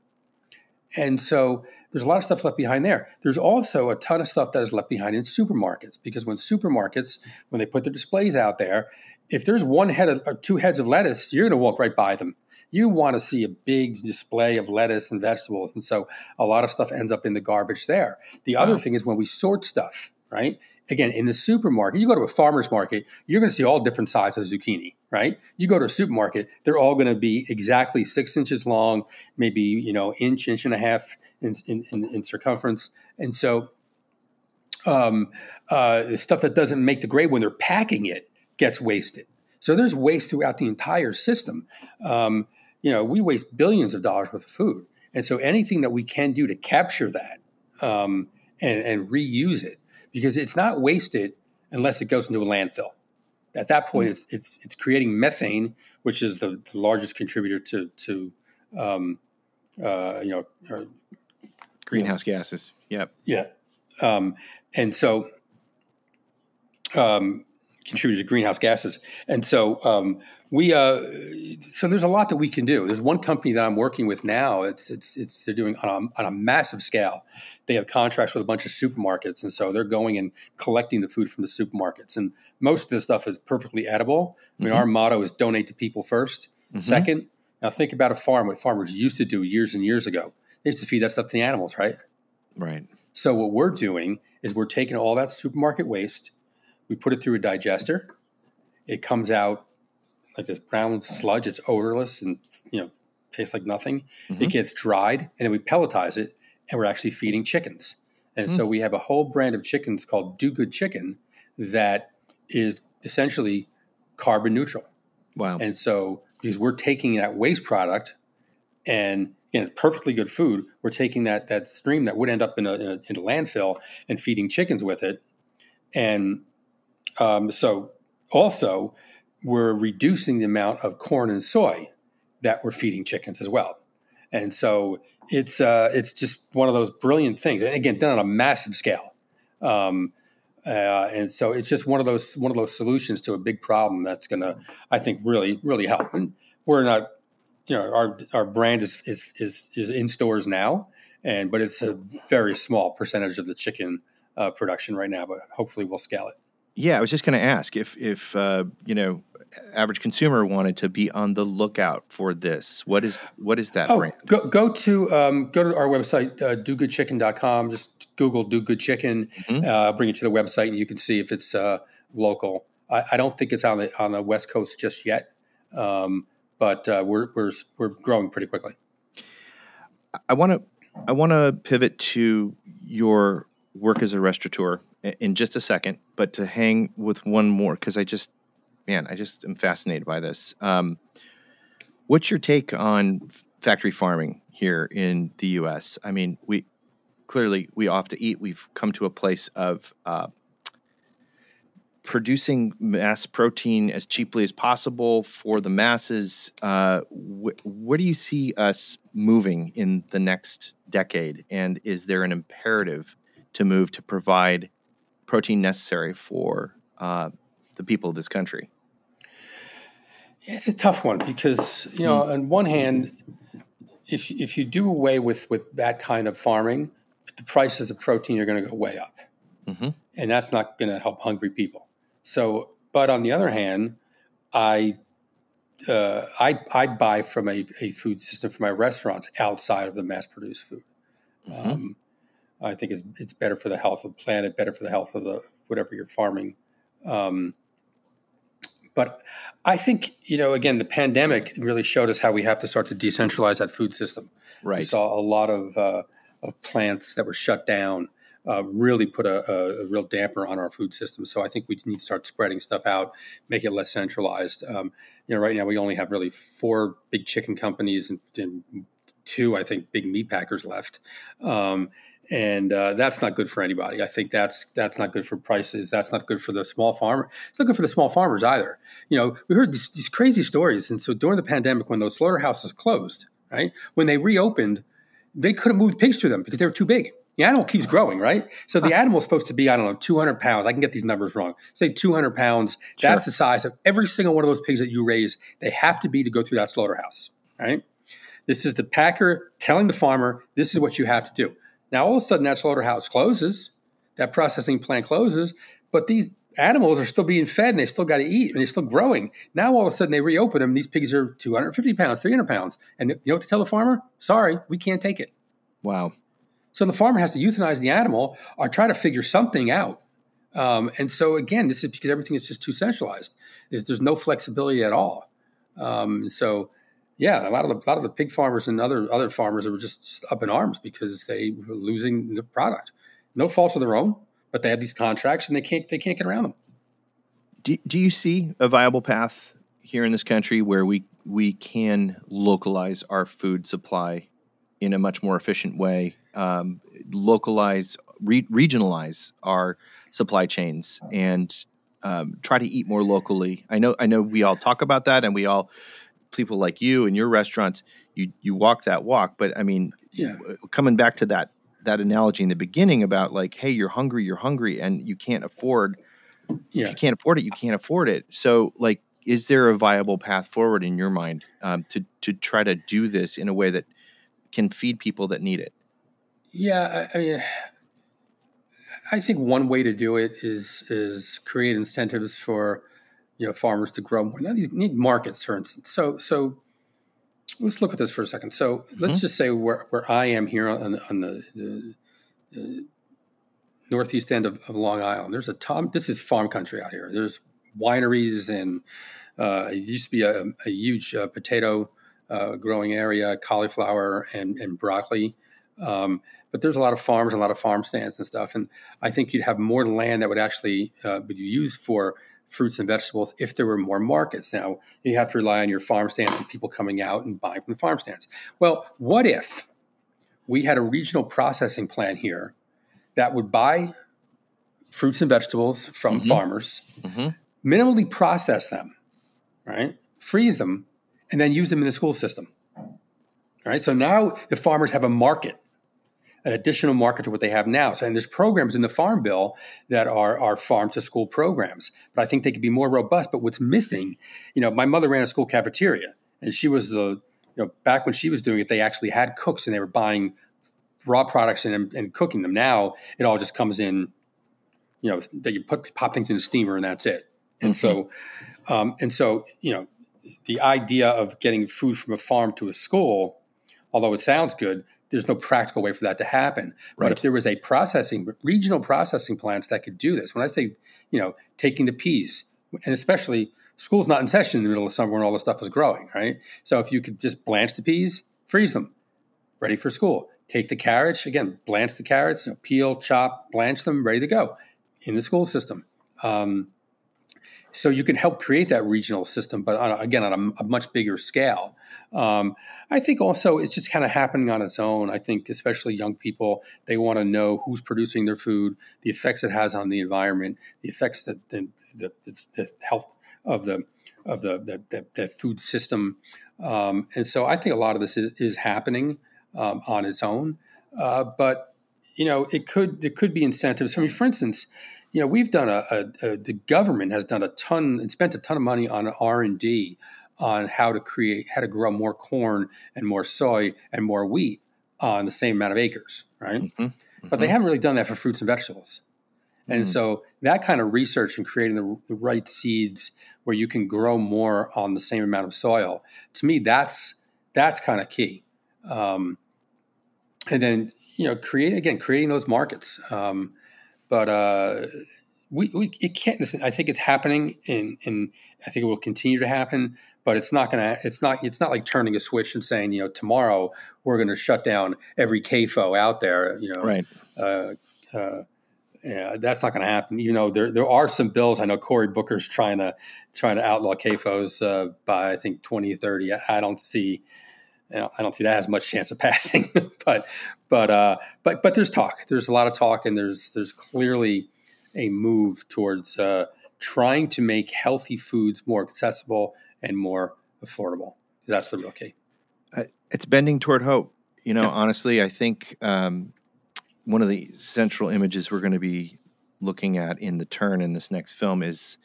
And so there's a lot of stuff left behind there. There's also a ton of stuff that is left behind in supermarkets because when supermarkets, when they put their displays out there, if there's one head of, or two heads of lettuce, you're going to walk right by them. You want to see a big display of lettuce and vegetables. And so a lot of stuff ends up in the garbage there. The other Wow. thing is when we sort stuff, right? Again, in the supermarket, you go to a farmer's market, you're going to see all different sizes of zucchini, right? You go to a supermarket, they're all going to be exactly six inches long, maybe, you know, inch, inch and a half in, in, in, circumference. And so um, uh, stuff that doesn't make the grade when they're packing it gets wasted. So there's waste throughout the entire system. Um, you know, we waste billions of dollars worth of food. And so anything that we can do to capture that um, and, and reuse it, because it's not wasted unless it goes into a landfill. At that point, it's, it's, it's creating methane, which is the, the largest contributor to, to um, uh, you know, or Greenhouse gases. Yep. yeah. Um, and so um, contribute to greenhouse gases. And so um, we uh, so there's a lot that we can do. There's one company that I'm working with now. It's it's it's they're doing on a, on a massive scale. They have contracts with a bunch of supermarkets, and so they're going and collecting the food from the supermarkets. And most of this stuff is perfectly edible. I mean, our motto is donate to people 1st Mhm. Second, now think about a farm. What farmers used to do years and years ago. They used to feed that stuff to the animals, right? Right. So what we're doing is we're taking all that supermarket waste, we put it through a digester. It comes out like this brown sludge. It's odorless and you know tastes like nothing. It Mhm. gets dried, and then we pelletize it, and we're actually feeding chickens. And so we have a whole brand of chickens called Do Good Chicken that is essentially carbon neutral. Wow. And so, because we're taking that waste product and again, it's perfectly good food, we're taking that that stream that would end up in a, in a, in a landfill and feeding chickens with it. And um, so, also, we're reducing the amount of corn and soy that we're feeding chickens as well. And so, it's uh, it's just one of those brilliant things. And again, done on a massive scale. Um, Uh, and so it's just one of those one of those solutions to a big problem that's going to, I think, really really help. And we're not, you know, our our brand is is is, is in stores now, and but it's a very small percentage of the chicken uh, production right now. But hopefully, we'll scale it. Yeah, I was just going to ask if if uh, you know average consumer wanted to be on the lookout for this. What is what is that Oh, brand? go, go to um, go to our website, uh, dogoodchicken.com. Just Google Do Good Chicken, Mhm. uh, bring it to the website, and you can see if it's uh, local. I, I don't think it's on the on the West Coast just yet, um, but uh, we're we're we're growing pretty quickly. I want to I want to pivot to your work as a restaurateur in just a second, but to hang with one more because I just man, I just am fascinated by this. Um, what's your take on factory farming here in the U.S.? I mean, we clearly we off to eat. We've come to a place of uh, producing mass protein as cheaply as possible for the masses. Uh, wh- where do you see us moving in the next decade? And is there an imperative to move to provide protein necessary for uh, the people of this country? Yeah, it's a tough one because you know, on one hand, if if you do away with with that kind of farming, the prices of protein are going to go way up, Mhm. and that's not going to help hungry people. So, but on the other hand, I uh, I I buy from a, a food system for my restaurants outside of the mass produced food. Mhm. Um, I think it's it's better for the health of the planet, better for the health of the whatever you're farming. Um, but I think you know, again, the pandemic really showed us how we have to start to decentralize that food system. We Right. saw a lot of uh, of plants that were shut down. Uh, really put a, a, a real damper on our food system. So I think we need to start spreading stuff out, make it less centralized. Um, you know, right now we only have really four big chicken companies and, and two, I think, big meat packers left. Um, and uh, that's not good for anybody. I think that's that's not good for prices. That's not good for the small farmer. It's not good for the small farmers either. You know, we heard these, these crazy stories, and so during the pandemic, when those slaughterhouses closed, right when they reopened, they couldn't move pigs through them because they were too big. The animal keeps growing, right? So the animal's supposed to be, I don't know, 200 pounds. I can get these numbers wrong. Say 200 pounds. That's the size of every single one of those pigs that you raise. They have to be to go through that slaughterhouse, right? This is the packer telling the farmer, this is what you have to do. Now, all of a sudden, that slaughterhouse closes, that processing plant closes, but these animals are still being fed and they still got to eat and they're still growing. Now, all of a sudden, they reopen them. These pigs are 250 pounds, 300 pounds. And you know what to tell the farmer? Sorry, we can't take it. Wow. So the farmer has to euthanize the animal or try to figure something out. Um, and so again, this is because everything is just too centralized. There's, there's no flexibility at all. Um, so yeah, a lot of the a lot of the pig farmers and other other farmers were just up in arms because they were losing the product. No fault of their own, but they have these contracts and they can't they can't get around them. Do, do you see a viable path here in this country where we we can localize our food supply in a much more efficient way, um, localize, re- regionalize our supply chains, and um, try to eat more locally? I know I know we all talk about that, and we all people like you and your restaurants, you you walk that walk. But I mean, Yeah. coming back to that that analogy in the beginning about like, hey, you're hungry, you're hungry, and you can't afford if you can't afford it, you can't afford it. So, like, is there a viable path forward in your mind um, to to try to do this in a way that can feed people that need it? Yeah, I, I mean, I think one way to do it is is create incentives for you know farmers to grow more. Now you need markets, for instance. So so let's look at this for a second. So let's just say where where I am here on, on the, the, the northeast end of, of Long Island. There's a ton. This is farm country out here. There's wineries and uh, it used to be a, a huge uh, potato uh, growing area, cauliflower and and broccoli. Um, but there's a lot of farms, and a lot of farm stands and stuff. And I think you'd have more land that would actually uh, be used for fruits and vegetables if there were more markets. Now you have to rely on your farm stands and people coming out and buying from the farm stands. Well, what if we had a regional processing plant here that would buy fruits and vegetables from Mhm. farmers, Mhm. minimally process them, right? Freeze them, and then use them in the school system. All right. So now the farmers have a market an additional market to what they have now. So, and there's programs in the Farm Bill that are are farm to school programs, but I think they could be more robust. But what's missing, you know, my mother ran a school cafeteria, and she was the, you know, back when she was doing it, they actually had cooks and they were buying raw products and, and cooking them. Now it all just comes in, you know, that you put pop things in a steamer and that's it. And so, um, and so, you know, the idea of getting food from a farm to a school, although it sounds good, there's no practical way for that to happen. But if there was a processing, regional processing plants that could do this, when I say, you know, taking the peas, and especially school's not in session in the middle of summer when all this stuff is growing, right? So if you could just blanch the peas, freeze them, ready for school. Take the carrots, again, blanch the carrots, you know, peel, chop, blanch them, ready to go in the school system. Um, so you can help create that regional system, but on a, again on a, a much bigger scale. Um, I think also it's just kind of happening on its own. I think especially young people they want to know who's producing their food, the effects it has on the environment, the effects that the, the, the, health of the of the the food system, um, and so I think a lot of this is, is happening um, on its own. Uh, but you know, it could there could be incentives. I mean, for instance, you know, we've done a, a, a the government has done a ton and spent a ton of money on R and D on how to create how to grow more corn and more soy and more wheat on the same amount of acres, right? Mhm. But they haven't really done that for fruits and vegetables. And Mhm. so that kind of research and creating the, the right seeds where you can grow more on the same amount of soil, to me, that's that's kind of key. Um, and then you know, create again, creating those markets. Um, but uh, we, we it can't. Listen, I think it's happening, and and I think it will continue to happen. But it's not gonna. It's not. It's not like turning a switch and saying, you know, tomorrow we're going to shut down every CAFO out there. You know, Right. uh, uh, yeah, that's not going to happen. You know, there there are some bills. I know Cory Booker's trying to trying to outlaw CAFOs uh, by I think twenty thirty. I, I don't see, I don't see that has much chance of passing. *laughs* but but uh, but but there's talk. There's a lot of talk, and there's there's clearly a move towards uh, trying to make healthy foods more accessible and more affordable. That's the real key. it's bending toward hope. You know, Yeah. honestly, I think um, one of the central images we're going to be looking at in the turn in this next film is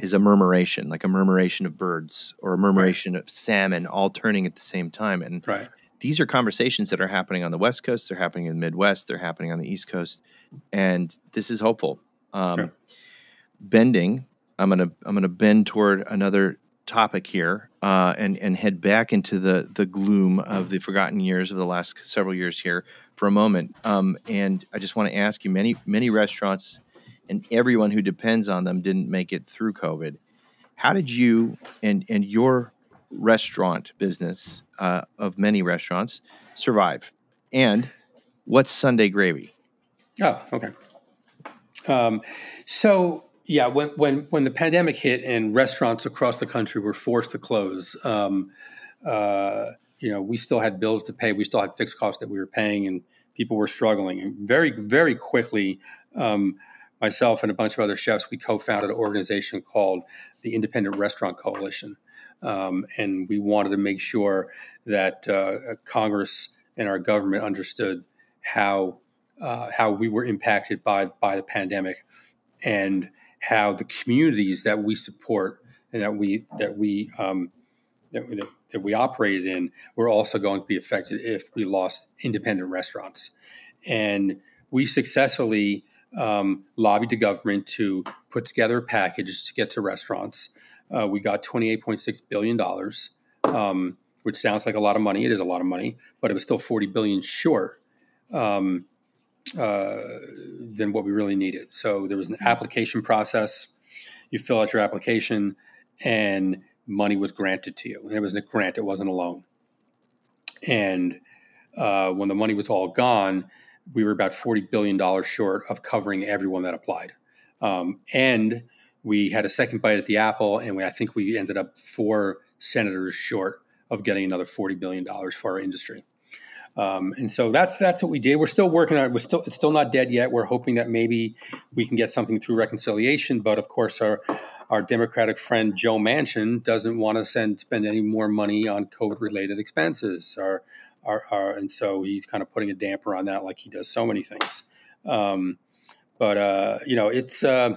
is a murmuration, like a murmuration of birds or a murmuration of salmon, all turning at the same time. And Right. these are conversations that are happening on the West Coast, they're happening in the Midwest, they're happening on the East Coast, and this is hopeful. Um, Yeah. Bending, I'm gonna I'm gonna bend toward another topic here uh, and and head back into the the gloom of the forgotten years of the last several years here for a moment. Um, and I just want to ask you, many many restaurants and everyone who depends on them didn't make it through COVID. How did you and and your restaurant business uh, of many restaurants survive? And what's Sunday gravy? Oh, okay. Um, so yeah, when when when the pandemic hit and restaurants across the country were forced to close, um, uh, you know, we still had bills to pay. We still had fixed costs that we were paying, and people were struggling. And very very quickly, um, myself and a bunch of other chefs, we co-founded an organization called the Independent Restaurant Coalition, um, and we wanted to make sure that uh, Congress and our government understood how uh, how we were impacted by by the pandemic, and how the communities that we support and that we that we um, that, we- that we operated in were also going to be affected if we lost independent restaurants, and we successfully um, lobbied the government to put together a package to get to restaurants. Uh, we got twenty eight point six billion dollars. Um, which sounds like a lot of money. It is a lot of money, but it was still 40 billion short um, uh, than what we really needed. So there was an application process. You fill out your application, and money was granted to you. And it was a grant; it wasn't a loan. And uh, when the money was all gone, we were about forty billion dollars short of covering everyone that applied. Um, and we had a second bite at the apple, and we, I think we ended up four senators short of getting another forty billion dollars for our industry. Um, and so that's that's what we did. We're still working on it. We're still it's still not dead yet. We're hoping that maybe we can get something through reconciliation. But of course, our our Democratic friend Joe Manchin doesn't want to send spend any more money on COVID related expenses. Our are, are and so he's kind of putting a damper on that, like he does so many things. Um, but uh, you know, it's uh,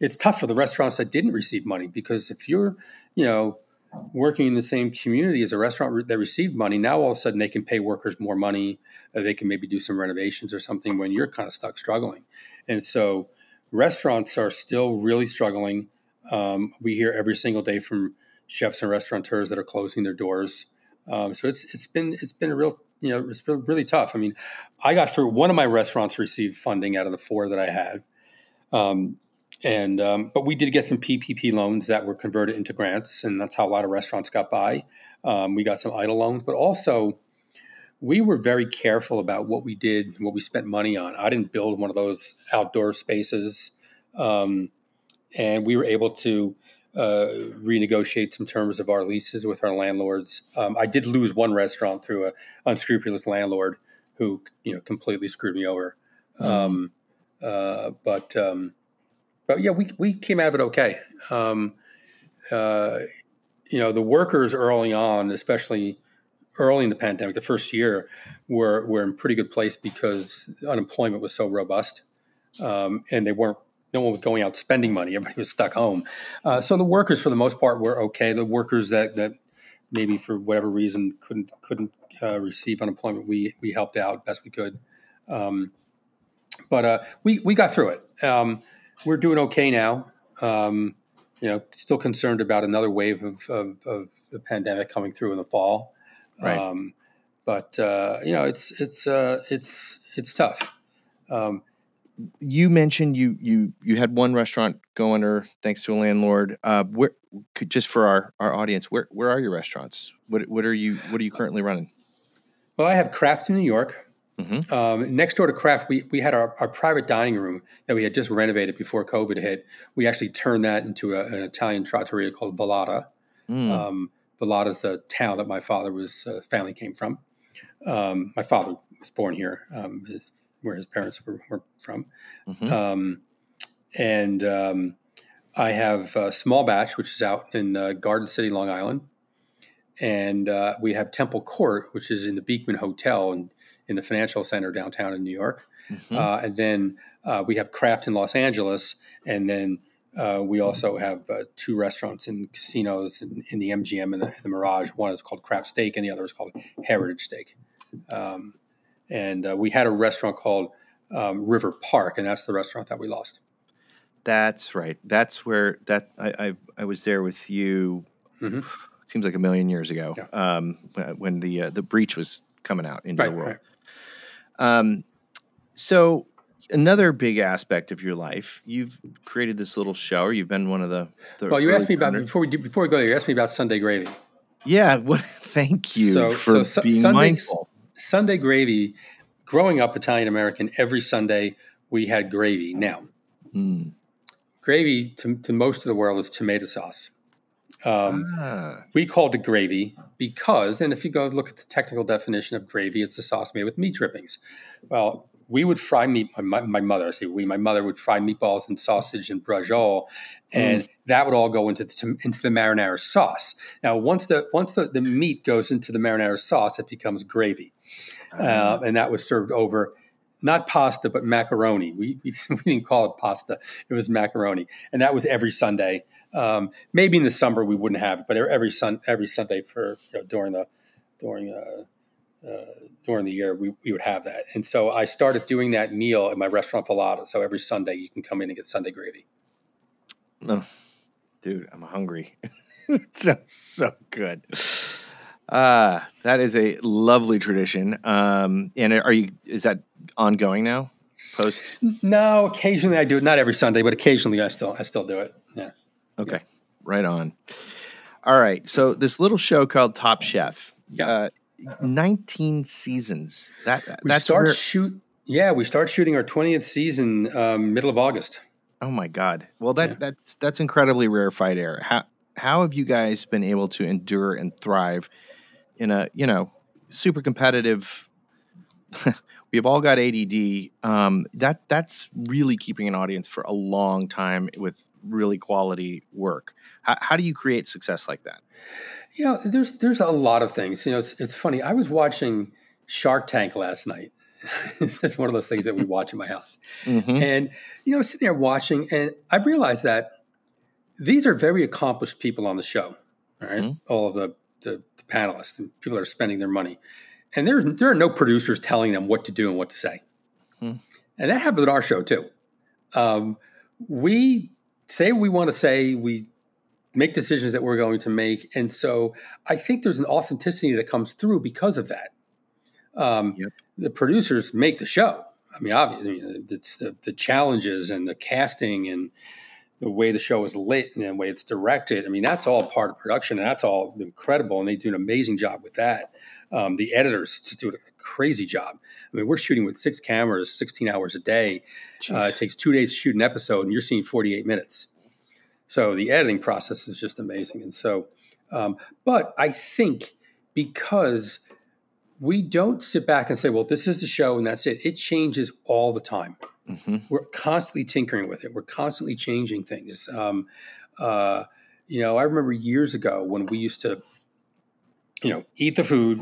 it's tough for the restaurants that didn't receive money because if you're, you know, working in the same community as a restaurant that received money, now all of a sudden they can pay workers more money. Uh, they can maybe do some renovations or something when you're kind of stuck struggling. And so restaurants are still really struggling. Um, we hear every single day from chefs and restaurateurs that are closing their doors. Um, so it's it's been it's been a real you know it's been really tough. I mean, I got through one of my restaurants received funding out of the four that I had. Um, and um, but we did get some PPP loans that were converted into grants, and that's how a lot of restaurants got by. Um, we got some EIDL loans, but also we were very careful about what we did, what we spent money on. I didn't build one of those outdoor spaces, um, and we were able to uh, renegotiate some terms of our leases with our landlords. Um, I did lose one restaurant through an unscrupulous landlord who, you know, completely screwed me over. Um, uh, but um, but yeah, we we came out of it okay. Um, uh, you know, the workers early on, especially early in the pandemic, the first year, were were in pretty good place because unemployment was so robust, um, and they weren't. No one was going out spending money. Everybody was stuck home. Uh, so the workers, for the most part, were okay. The workers that that maybe for whatever reason couldn't couldn't uh, receive unemployment, we we helped out best we could. Um, but uh, we we got through it. Um, we're doing okay now. Um, you know, still concerned about another wave of, of, of, the pandemic coming through in the fall. Right. Um, but uh, you know, it's it's uh, it's it's tough. You mentioned you you you had one restaurant go under thanks to a landlord. Uh, where could, just for our, our audience, where where are your restaurants? What what are you what are you currently running? well, I have Craft in New York. Mhm. Um, next door to Craft, we, we had our, our private dining room that we had just renovated before COVID hit. We actually turned that into a, an Italian trattoria called Vallata. Mm. Um, is the town that my father was uh, family came from. Um, my father was born here, um, his, where his parents were, were from. Mhm. Um, and um, I have uh, Small Batch, which is out in uh, Garden City, Long Island. And uh, we have Temple Court, which is in the Beekman Hotel in, in the financial center downtown in New York. Mhm. Uh, and then uh, we have Craft in Los Angeles. And then uh, we also have uh, two restaurants in casinos in, in the MGM and the, the Mirage. One is called Craft Steak, and the other is called Heritage Steak. Um, and uh, we had a restaurant called um, River Park, and that's the restaurant that we lost. That's right. That's where that I I, I was there with you. Mhm. Seems like a million years ago. Um, when the uh, the breach was coming out into Right, the world. right. Um, so another big aspect of your life, you've created this little show, or you've been one of the. the Well, you asked me about before we do, before we go there. You asked me about Sunday gravy. Yeah. *laughs* What? Thank you So- for so being Sunday- mindful. Sunday gravy. Growing up Italian American, every Sunday we had gravy. Now, Mm. gravy to, to most of the world is tomato sauce. Um, Ah, we called it gravy because, and if you go look at the technical definition of gravy, it's a sauce made with meat drippings. Well, we would fry meat. My, my mother, I say we, my mother would fry meatballs and sausage and braciole, and that would all go into the, into the marinara sauce. Now, once the once the, the meat goes into the marinara sauce, it becomes gravy, uh, and that was served over not pasta but macaroni. We, we *laughs* we didn't call it pasta; it was macaroni, and that was every Sunday. Um, maybe in the summer we wouldn't have it, but every sun every Sunday for you know, during the during uh, uh, during the year we, we would have that. And so I started doing that meal at my restaurant Vallata. So every Sunday you can come in and get Sunday gravy. No, dude, I'm hungry. *laughs* it sounds so good. Uh, that is a lovely tradition. Um, and are you, is that ongoing now? Post? No, occasionally I do it. Not every Sunday, but occasionally I still I still do it. Yeah. Okay. Right on. All right. So this little show called Top Chef, Yeah. uh, 19 seasons. That, We that's start where, shoot. Yeah, we start shooting our twentieth season um, middle of August. oh my God. Well, that, Yeah. that's, that's incredibly rarefied air. How, how have you guys been able to endure and thrive in a, you know, super competitive, *laughs* we have all got ADD. Um, that that's really keeping an audience for a long time with really quality work. How, how do you create success like that? You know, there's there's a lot of things. You know, it's it's funny. I was watching Shark Tank last night. *laughs* it's just one of those things that we watch in my house. Mhm. And you know, sitting there watching, and I realized that these are very accomplished people on the show. All right? Mhm. all of the, the the panelists, the people that are spending their money, and there there are no producers telling them what to do and what to say. Hmm. And that happens at our show too. Um, we say what we want to say. We make decisions that we're going to make, and so I think there's an authenticity that comes through because of that. Um, Yep. The producers make the show. I mean, obviously, it's the, the challenges and the casting and the way the show is lit and the way it's directed. I mean, that's all part of production, and that's all incredible. And they do an amazing job with that. Um, the editors just do a crazy job. I mean, we're shooting with six cameras, 16 hours a day. Uh, it takes two days to shoot an episode, and you're seeing 48 minutes. So the editing process is just amazing. And so, um, but I think because we don't sit back and say, well, this is the show and that's it, it changes all the time Mhm. we're constantly tinkering with it. We're constantly changing things. Um, uh, you know, I remember years ago when we used to, you know, eat the food,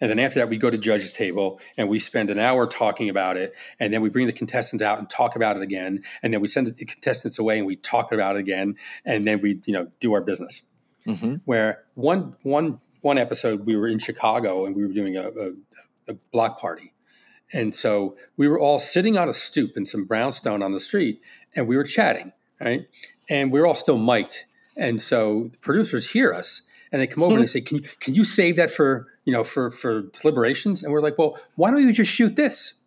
and then after that we go to judge's table and we spend an hour talking about it, and then we bring the contestants out and talk about it again, and then we send the contestants away and we talk about it again, and then we, you know, do our business Mhm. where one one one episode we were in Chicago and we were doing a, a, a block party, and so we were all sitting on a stoop in some brownstone on the street, and we were chatting, right? And we were all still mic'd, and so the producers hear us and they come over and they *laughs* say, "Can you can you save that for you know for for deliberations?" And we're like, "Well, why don't you just shoot this?"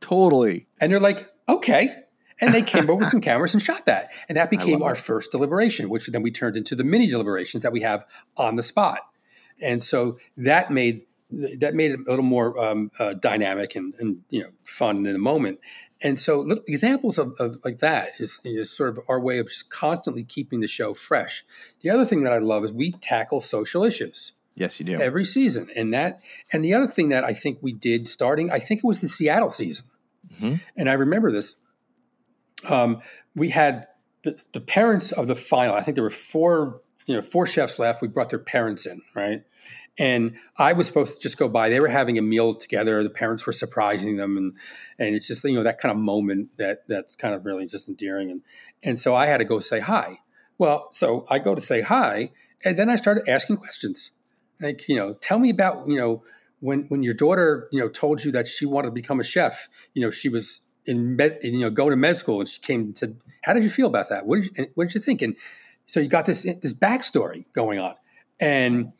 Totally. And they're like, okay. And they came over with some *laughs* cameras and shot that. And that became our it. first deliberation, which then we turned into the mini deliberations that we have on the spot. And so that made that made it a little more um, uh, dynamic and, and you know fun in the moment. And so little examples of, of like that is, is sort of our way of just constantly keeping the show fresh. The other thing that I love is we tackle social issues Yes, you do. every season and that and the other thing that i think we did starting i think it was the seattle season Mhm. and i remember this um, we had the, the parents of the final i think there were four you know four chefs left we brought their parents in right? And i was supposed to just go by they were having a meal together the parents were surprising them and and it's just you know that kind of moment that that's kind of really just endearing and and so i had to go say hi. Well so i go to say hi and then i started asking questions. Like you know tell me about you know when when your daughter you know told you that she wanted to become a chef you know she was in med you know going to med school and she came and said how did you feel about that? What did you, what did you think? And so you got this this backstory going on. And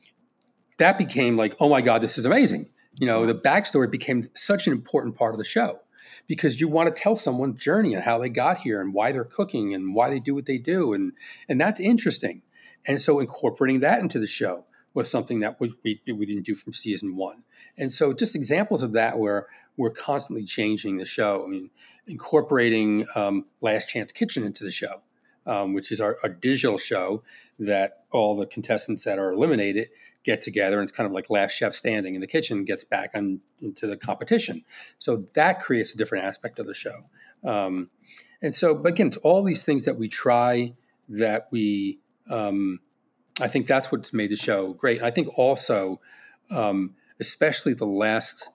that became like oh my god this is amazing. You know the backstory became such an important part of the show because you want to tell someone's journey and how they got here and why they're cooking and why they do what they do. And and that's interesting. And so incorporating that into the show was something that we, we, we didn't do from season one. And so just examples of that where we're constantly changing the show. I mean, incorporating um, Last Chance Kitchen into the show, um, which is our, our digital show that all the contestants that are eliminated get together and it's kind of like last chef standing in the kitchen gets back on into the competition. So that creates a different aspect of the show. Um, and so, but again, it's all these things that we try that we, um, I think that's what's made the show great. I think also, um, especially the last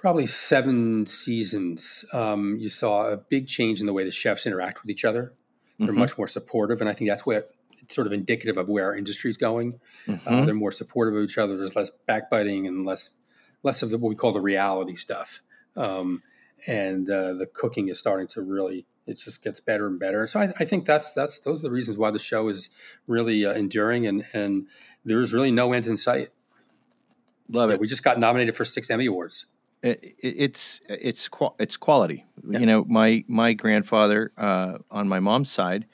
probably seven seasons, um, you saw a big change in the way the chefs interact with each other. They're Mhm. much more supportive, and I think that's where it's sort of indicative of where our industry is going. Uh, Mhm. they're more supportive of each other. There's less backbiting and less less of the, what we call the reality stuff. Um, and uh, the cooking is starting to really it just gets better and better. So I, I think that's that's those are the reasons why the show is really uh, enduring and and there's really no end in sight. Love it. We just got nominated for six Emmy awards. It, it- it's it's it's quality. Yeah. You know, my my grandfather uh, on my mom's side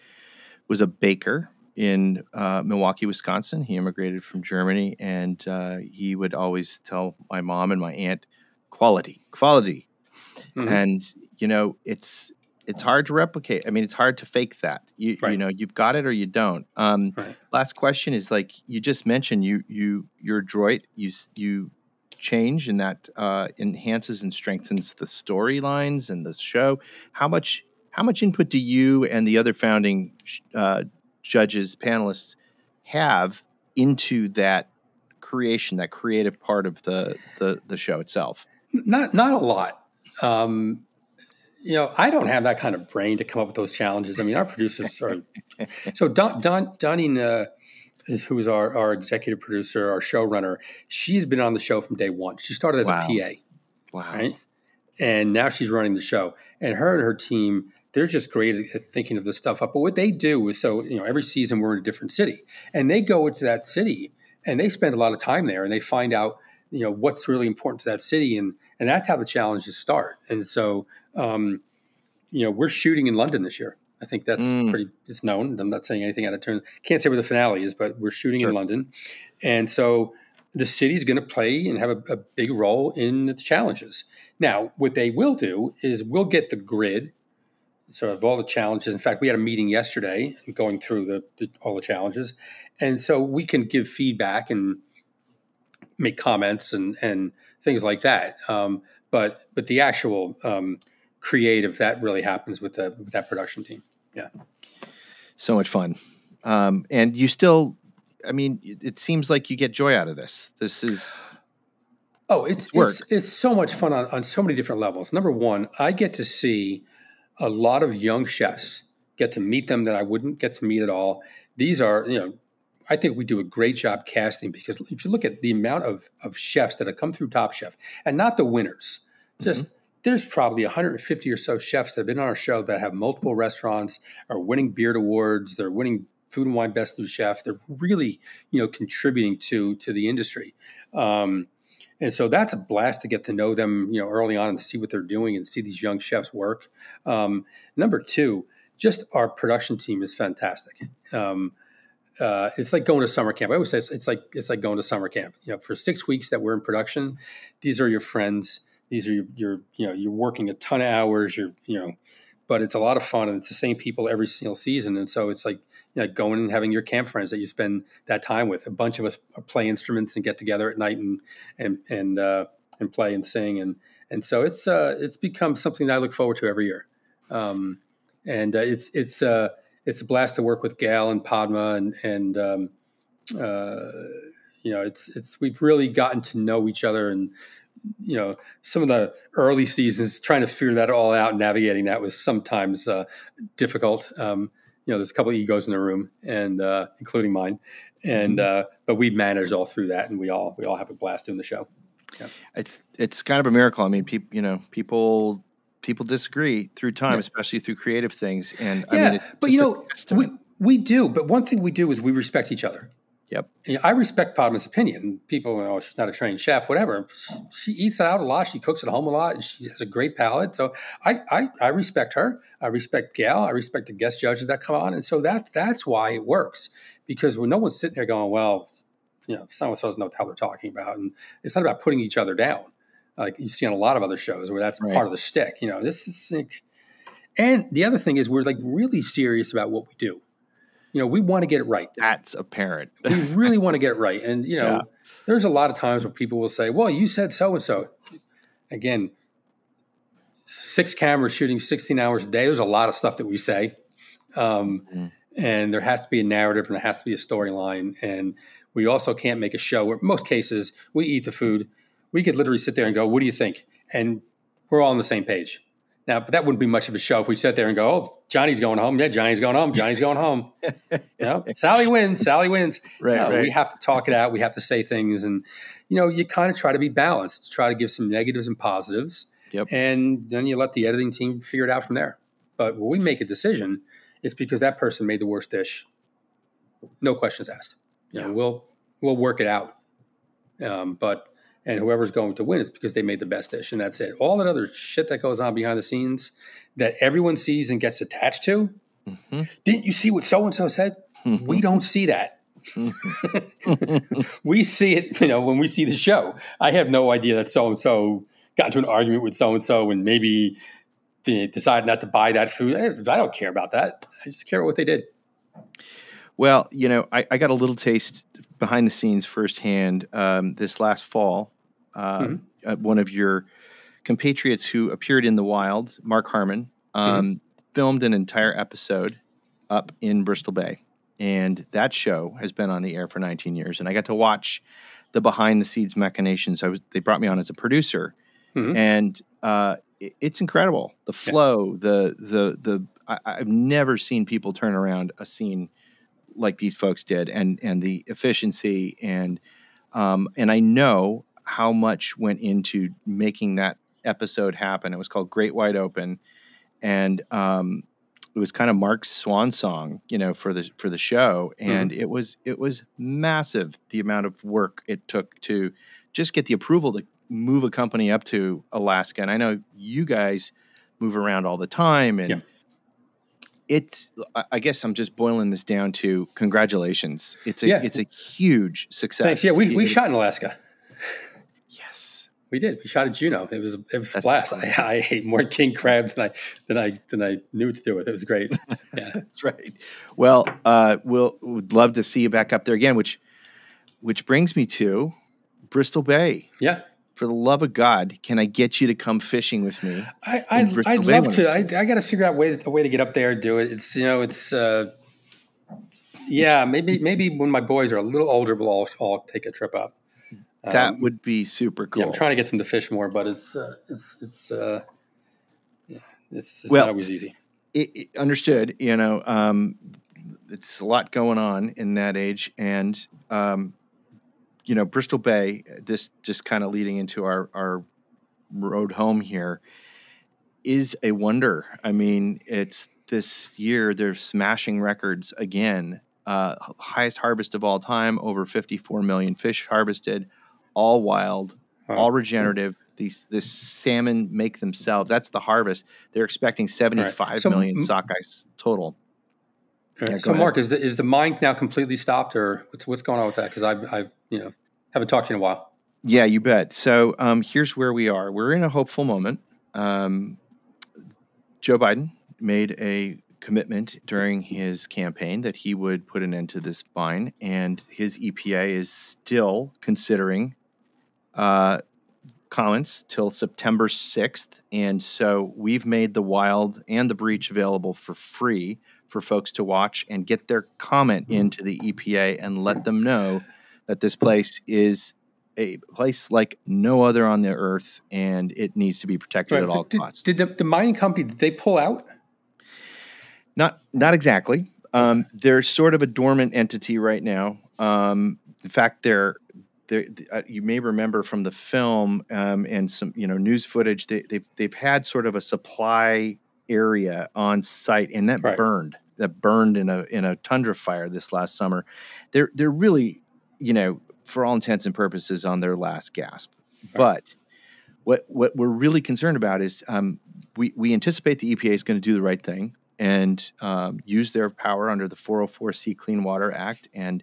was a baker in uh, Milwaukee, Wisconsin. He immigrated from Germany, and uh, he would always tell my mom and my aunt, "Quality, quality." Mhm. And you know, it's it's hard to replicate. I mean, it's hard to fake that. You you know, you've got it or you don't. Um, Right. Last question is like you just mentioned. You you you're adroit. You you change and that uh, enhances and strengthens the storylines and the show. How much How much input do you and the other founding uh, judges, panelists, have into that creation, that creative part of the the, the show itself? Not not a lot. Um, you know, I don't have that kind of brain to come up with those challenges. I mean, our producers are *laughs* so Don Don Donnie, uh, who is our our executive producer, our showrunner. She's been on the show from day one. She started as Wow. a PA, Wow. right? And now she's running the show. And her and her team, they're just great at thinking of this stuff up. But what they do is so, you know, every season we're in a different city. And they go into that city and they spend a lot of time there and they find out, you know, what's really important to that city. And and that's how the challenges start. And so um, you know, we're shooting in London this year. I think that's Mm. pretty it's known. I'm not saying anything out of turn. Can't say where the finale is, but we're shooting Sure. in London. And so the city's going to play and have a, a big role in the challenges. Now, what they will do is we'll get the grid, so of all the challenges. In fact, we had a meeting yesterday going through the, the all the challenges, and so we can give feedback and make comments and and things like that. Um, but but the actual um, creative that really happens with the with that production team. Yeah, so much fun. Um, and you still, I mean, it seems like you get joy out of this. This is Oh, it's work. it's, it's so much fun on, on so many different levels. Number one, I get to see a lot of young chefs, get to meet them that I wouldn't get to meet at all. These are, you know, I think we do a great job casting because if you look at the amount of, of chefs that have come through Top Chef and not the winners, just there's probably 150 or so chefs that have been on our show that have multiple restaurants, are winning Beard Awards, they're winning Food and Wine Best New Chef. They're really, you know, contributing to to the industry. Um, and so that's a blast to get to know them, you know, early on and see what they're doing and see these young chefs work. Um, number two, just our production team is fantastic. Um, uh, it's like going to summer camp. I always say it's, it's like it's like going to summer camp. You know, for six weeks that we're in production, these are your friends. These are your, your you know you're working a ton of hours. You're you know, but it's a lot of fun and it's the same people every single season. And so it's like you know, going and having your camp friends that you spend that time with. A bunch of us play instruments and get together at night and and and uh, and play and sing and and so it's uh, it's become something that I look forward to every year. Um, and uh, it's it's uh, it's a blast to work with Gail and Padma and and um, uh, you know it's it's we've really gotten to know each other and you know some of the early seasons trying to figure that all out navigating that was sometimes uh, difficult. Um, you know there's a couple of egos in the room and uh, including mine. And uh, but we managed all through that and we all we all have a blast doing the show. It's it's kind of a miracle. I mean, people you know people people disagree through time, Yeah. especially through creative things. And I yeah mean, it's but you know we, we do but one thing we do is we respect each other Yep. I respect Padma's opinion. People, oh, she's not a trained chef, whatever. She eats out a lot. She cooks at home a lot, and she has a great palate. So I, I, I respect her. I respect Gail. I respect the guest judges that come on, and so that's that's why it works. Because when no one's sitting there going, well, you know, someone doesn't know what the hell they're talking about, and it's not about putting each other down, like you see on a lot of other shows where that's Right. part of the stick. You know, this is. Like, and the other thing is, we're like really serious about what we do. You know, we want to get it right That's apparent. we *laughs* really want to get it right. And you know, Yeah. there's a lot of times where people will say, "Well, you said so and so." Again, six cameras shooting 16 hours a day. There's a lot of stuff that we say, um, Mhm. and there has to be a narrative and there has to be a storyline. And we also can't make a show where, most cases, we eat the food. We could literally sit there and go, "What do you think?" And we're all on the same page. Now, but that wouldn't be much of a show if we sat there and go, "Oh, Johnny's going home. Yeah, Johnny's going home. Johnny's going home." *laughs* you know, Sally wins. Sally wins. Right, No, right. We have to talk it out. We have to say things, and you know, you kind of try to be balanced. Try to give some negatives and positives, Yep. and then you let the editing team figure it out from there. But when we make a decision, it's because that person made the worst dish. No questions asked. You know, Yeah. we'll we'll work it out. Um, but and whoever's going to win is because they made the best dish, and that's it. All that other shit that goes on behind the scenes that everyone sees and gets attached to. Mhm. Didn't you see what so and so said? Mm-hmm. we don't see that. *laughs* we see it, you know, when we see the show. I have no idea that so and so got into an argument with so and so and maybe they decided not to buy that food. I I don't care about that. I just care what they did. Well, you know, I, I got a little taste behind the scenes firsthand um, this last fall. Uh, Mhm. uh, one of your compatriots who appeared in the wild, Mark Harmon, um, filmed an entire episode up in Bristol Bay, and that show has been on the air for 19 years. And I got to watch the behind the scenes machinations. I was they brought me on as a producer, Mhm. and uh, it- it's incredible. The Yeah. flow, the the the I, I've never seen people turn around a scene like these folks did, and and the efficiency and um, and I know how much went into making that episode happen. It was called Great Wide Open, and um, it was kind of Mark's swan song, you know, for the for the show, and it was it was massive the amount of work it took to just get the approval to move a company up to Alaska. And I know you guys move around all the time, and Yeah. it's I- I guess I'm just boiling this down to congratulations. It's a Yeah. it's a huge success. Thanks. Yeah, we, we It- shot in Alaska. Yes. We did. We shot at Juneau. It was it was a That's blast. I, I ate more king crab than I than I than I knew what to do with. It was great. *laughs* Yeah. That's right. Well, uh, we'll would love to see you back up there again, which which brings me to Bristol Bay. Yeah. For the love of God, can I get you to come fishing with me? I, I would I'd love to. I, I got to figure out a way, a way to get up there and do it. It's you know, it's uh, yeah, maybe maybe when my boys are a little older, we'll all, all take a trip up. That Um, would be super cool. Yeah, I'm trying to get them to fish more, but it's uh, it's it's uh, yeah, it's, it's Well- not always easy. it, it- understood. You know, um, it's a lot going on in that age, and um, you know, Bristol Bay. This just kind of leading into our our road home here is a wonder. I mean, it's this year they're smashing records again. Uh, highest harvest of all time, over 54 million fish harvested, all wild, Wow. all regenerative. These this salmon make themselves. That's the harvest. They're expecting seventy-five So, million m- sockeyes total. All right. Yeah, so, ahead. Mark, is the is the mine now completely stopped, or what's what's going on with that? Because I've I've you know haven't talked to you in a while. Yeah, you bet. So um, here's where we are. We're in a hopeful moment. Um, Joe Biden made a commitment during his campaign that he would put an end to this mine, and his EPA is still considering uh, comments till September 6th. And so we've made the wild and the breach available for free for folks to watch and get their comment into the EPA and let them know that this place is a place like no other on the earth and it needs to be protected at all did, costs. did the, the mining company did they pull out? Not not exactly. Um, they're sort of a dormant entity right now. Um, in fact, they're, they're uh, you may remember from the film um, and some you know news footage. They, they've they've had sort of a supply area on site, and that Right. burned. That burned in a in a tundra fire this last summer. They're they're really you know for all intents and purposes on their last gasp. But what what we're really concerned about is um, we we anticipate the EPA is going to do the right thing and um, use their power under the 404c Clean Water Act and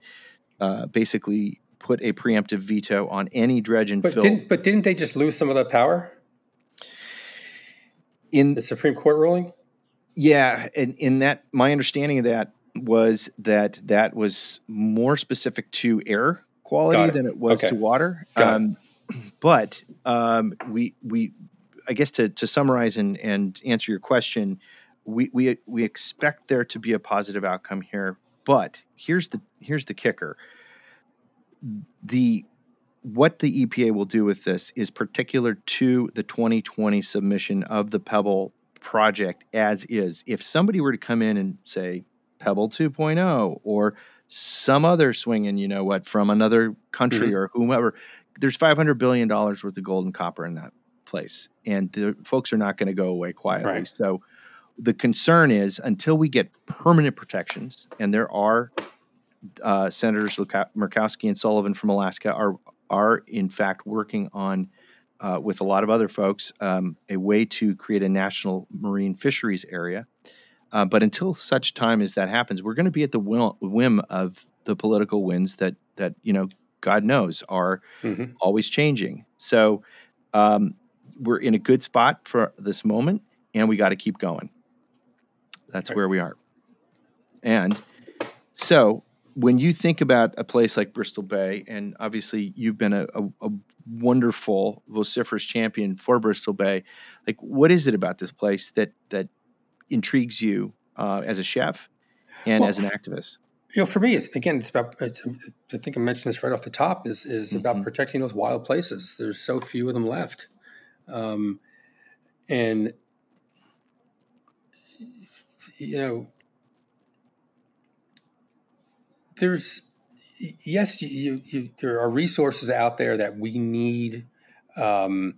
uh, basically put a preemptive veto on any dredge and But fill didn't but didn't they just lose some of that power? in The Supreme Court ruling. Yeah, and in that, my understanding of that was that that was more specific to air quality it. than it was Okay. to water. It. Um, but um, we we, I guess to to summarize and and answer your question, we we we expect there to be a positive outcome here. But here's the here's the kicker. The what the EPA will do with this is particular to the 2020 submission of the Pebble project as is. If somebody were to come in and say Pebble 2.0 or some other swinging, you know what, from another country mm-hmm. or whomever, there's 500 billion dollars worth of gold and copper in that place, and the folks are not going to go away quietly. Right. So the concern is until we get permanent protections, and there are uh, Senators Murkowski and Sullivan from Alaska are are in fact working on uh, with a lot of other folks um, a way to create a national marine fisheries area. Uh, but until such time as that happens, we're going to be at the will, whim of the political winds that that you know God knows are Mhm. always changing. So um, we're in a good spot for this moment, and we got to keep going. That's Right. where we are. And so when you think about a place like Bristol Bay, and obviously you've been a, a, a wonderful vociferous champion for Bristol Bay, like what is it about this place that that intrigues you uh, as a chef and Well, as an activist? You know, for me, it's, again, it's about. It's, I think I mentioned this right off the top. Is is about Mhm. protecting those wild places. There's so few of them left, um, and you know, there's yes, you, you, you there are resources out there that we need, um,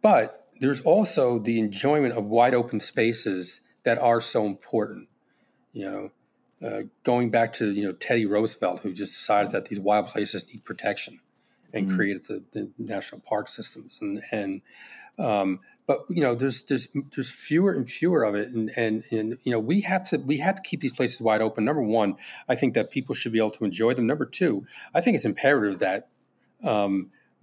but there's also the enjoyment of wide open spaces that are so important. You know, uh, going back to you know Teddy Roosevelt, who just decided that these wild places need protection, and Mhm. created the, the national park systems, and and um, but you know there's there's there's fewer and fewer of it, and and and you know we have to we have to keep these places wide open. Number one, I think that people should be able to enjoy them. Number two, I think it's imperative that. Um, *laughs*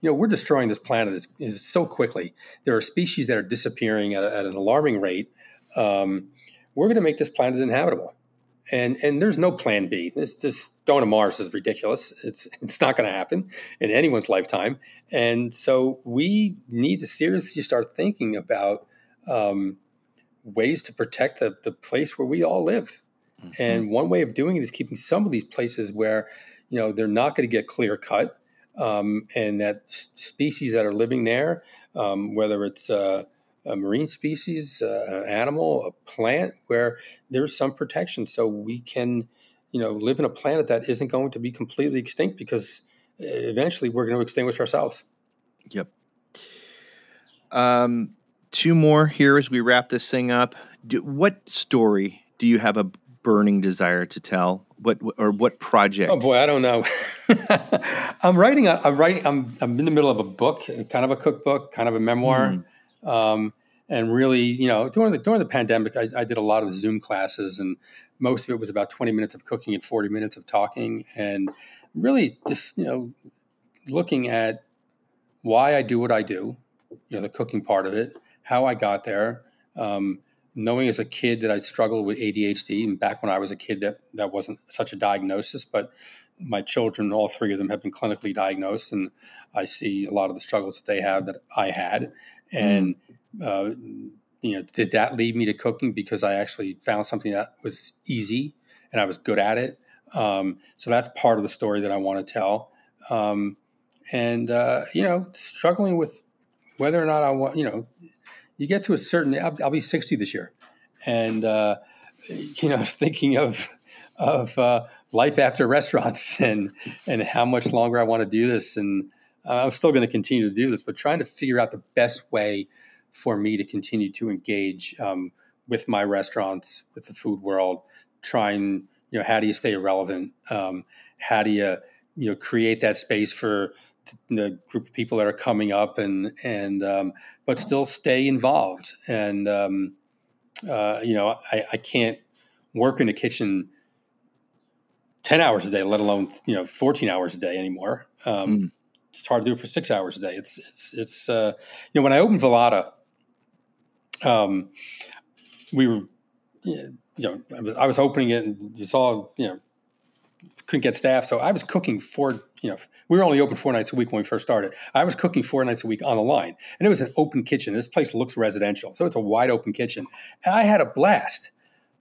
you know, we're destroying this planet is, is so quickly. There are species that are disappearing at, a, at an alarming rate. Um, we're going to make this planet inhabitable, and and there's no plan B. It's just going to Mars is ridiculous. It's *laughs* it's not going to happen in anyone's lifetime, and so we need to seriously start thinking about um, ways to protect the the place where we all live. And one way of doing it is keeping some of these places where you know they're not going to get clear cut, um, and that s- species that are living there, um, whether it's uh, a marine species, uh, an animal, a plant, where there's some protection, so we can, you know, live in a planet that isn't going to be completely extinct because uh, eventually we're going to extinguish ourselves. Yep. Um, two more here as we wrap this thing up. Do, what story do you have a burning desire to tell? What or what project? Oh boy, I don't know. *laughs* I'm writing. A, I'm writing. I'm. I'm in the middle of a book, kind of a cookbook, kind of a memoir, um, and really, you know, during the during the pandemic, I, I did a lot of Zoom classes, and most of it was about 20 minutes of cooking and 40 minutes of talking, and really just you know, looking at why I do what I do, you know, the cooking part of it, how I got there. Um, knowing as a kid that I struggled with ADHD, and back when I was a kid, that that wasn't such a diagnosis, but my children, all three of them, have been clinically diagnosed, and I see a lot of the struggles that they have that I had, and uh, you know, did that lead me to cooking? Because I actually found something that was easy and I was good at it. Um, so that's part of the story that I want to tell, um, and uh, you know, struggling with whether or not I want, you know, you get to a certain I'll, I'll be 60 this year. And uh, *laughs* you know I was thinking of of uh, life after restaurants *laughs* and and how much longer I want to do this. And uh, I'm still going to continue to do this but trying to figure out the best way for me to continue to engage um, with my restaurants with the food world trying you know how do you stay relevant? Um, how do you you know create that space for the group of people that are coming up and and um, but still stay involved. And um, uh, you know I, I can't work in the kitchen 10 hours a day let alone you know 14 hours a day anymore. Um, Mm. It's hard to do for six hours a day. It's it's it's uh, you know when i opened Vallata, um, we were you know I was, I was opening it and it's all you know couldn't get staff. So i was cooking four you know we were only open four nights a week when we first started. I was cooking four nights a week on the line. And it was an open kitchen. This place looks residential. So it's a wide open kitchen. And i had a blast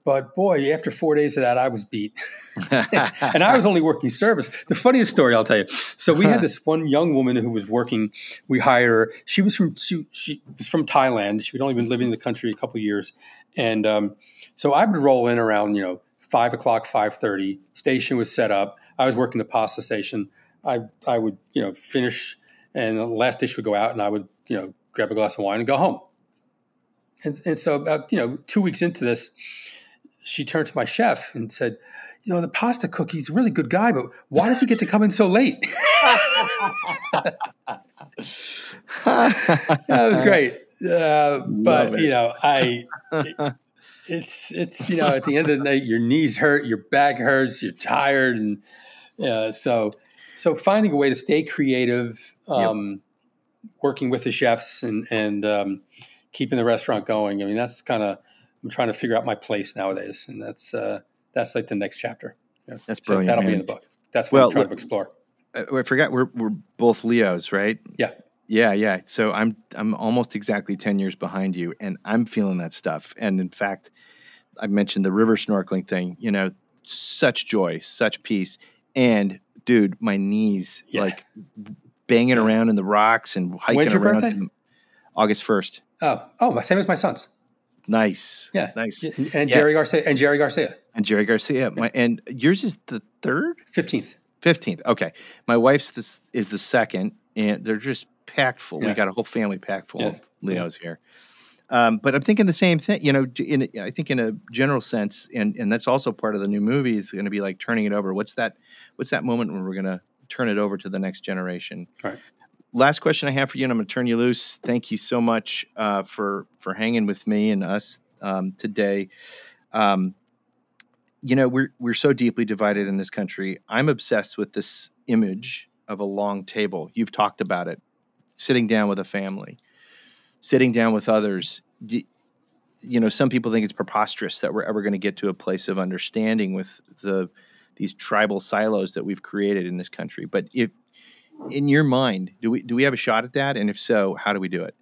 but boy after four days of that i was beat *laughs* *laughs* and i was only working service the funniest story i'll tell you so we had *laughs* this one young woman who was working we hired her she was from she, she was from thailand she had only been living in the country a couple years and um, so i would roll in around you know five o'clock, five thirty. Station was set up. I was working the pasta station. I I would you know finish, and the last dish would go out, and I would you know grab a glass of wine and go home. And and so about you know two weeks into this, she turned to my chef and said, "You know the pasta cook, he's a really good guy, but why does he get to come in so late?" *laughs* that was great. Uh, but you know, I it- it's it's you know at the end of the night, your knees hurt, your back hurts, you're tired, and so so finding a way to stay creative, um, working with the chefs, and and um, keeping the restaurant going. I mean, that's kind of I'm trying to figure out my place nowadays, and that's uh, that's like the next chapter. Yeah. That's So brilliant. that'll be in the book. That's what Well, I'm trying look- to explore. I forgot we're we're both Leos, right? Yeah. Yeah, yeah. So I'm I'm almost exactly 10 years behind you and I'm feeling that stuff. And in fact, I mentioned the river snorkeling thing, you know, such joy, such peace. And dude, my knees Yeah. like banging around in the rocks and hiking When's your around birthday? August 1st. Oh, oh, my same as my son's. Nice. Yeah, Nice. And, and Yeah. Jerry Garcia and Jerry Garcia, And Jerry Garcia. My, and yours is the third? fifteenth. 15th. Okay. My wife's this is the second, and they're just packed full. We got a whole family packed full Yeah. of Leos here. Um, but I'm thinking the same thing, you know, j- in, a- I think in a general sense, and, and that's also part of the new movie is going to be like turning it over. What's that, what's that moment when we're going to turn it over to the next generation? Right. Last question I have for you, and I'm going to turn you loose. Thank you so much uh, for, for hanging with me and us um, today. Um, you know we're we're so deeply divided in this country. I'm obsessed with this image of a long table. You've talked about it, sitting down with a family, sitting down with others. You know, some people think it's preposterous that we're ever going to get to a place of understanding with the these tribal silos that we've created in this country. But if in your mind, do we do we have a shot at that? And if so, how do we do it?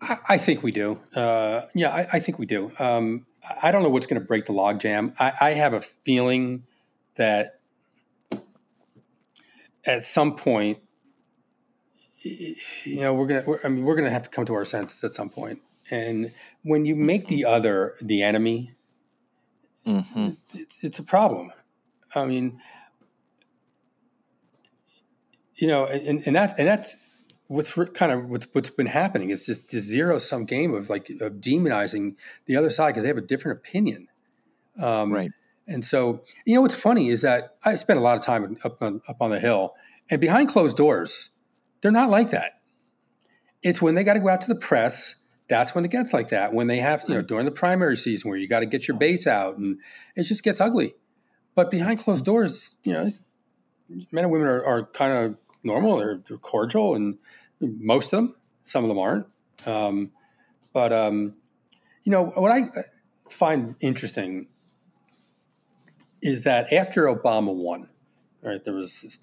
I, I think we do. Uh, yeah, I, I think we do. Um, I don't know what's going to break the logjam. I, I have a feeling that at some point, you know, we're gonna. We're, I mean, we're gonna have to come to our senses at some point. And when you make the other the enemy, Mm-hmm. it's, it's, it's a problem. I mean, you know, and, and that and that's what's re- kind of what's what's been happening. It's just this zero sum game of like of demonizing the other side because they have a different opinion. Um, Right. And so, you know, what's funny is that I spent a lot of time up on, up on the hill, and behind closed doors, they're not like that. It's when they got to go out to the press. That's when it gets like that. When they have, you know, during the primary season where you got to get your base out, and it just gets ugly. But behind closed doors, you know, it's- men and women are, are kind of normal. They're, they're cordial, and most of them. Some of them aren't. Um, but um, you know what I find interesting is that after Obama won, right, there was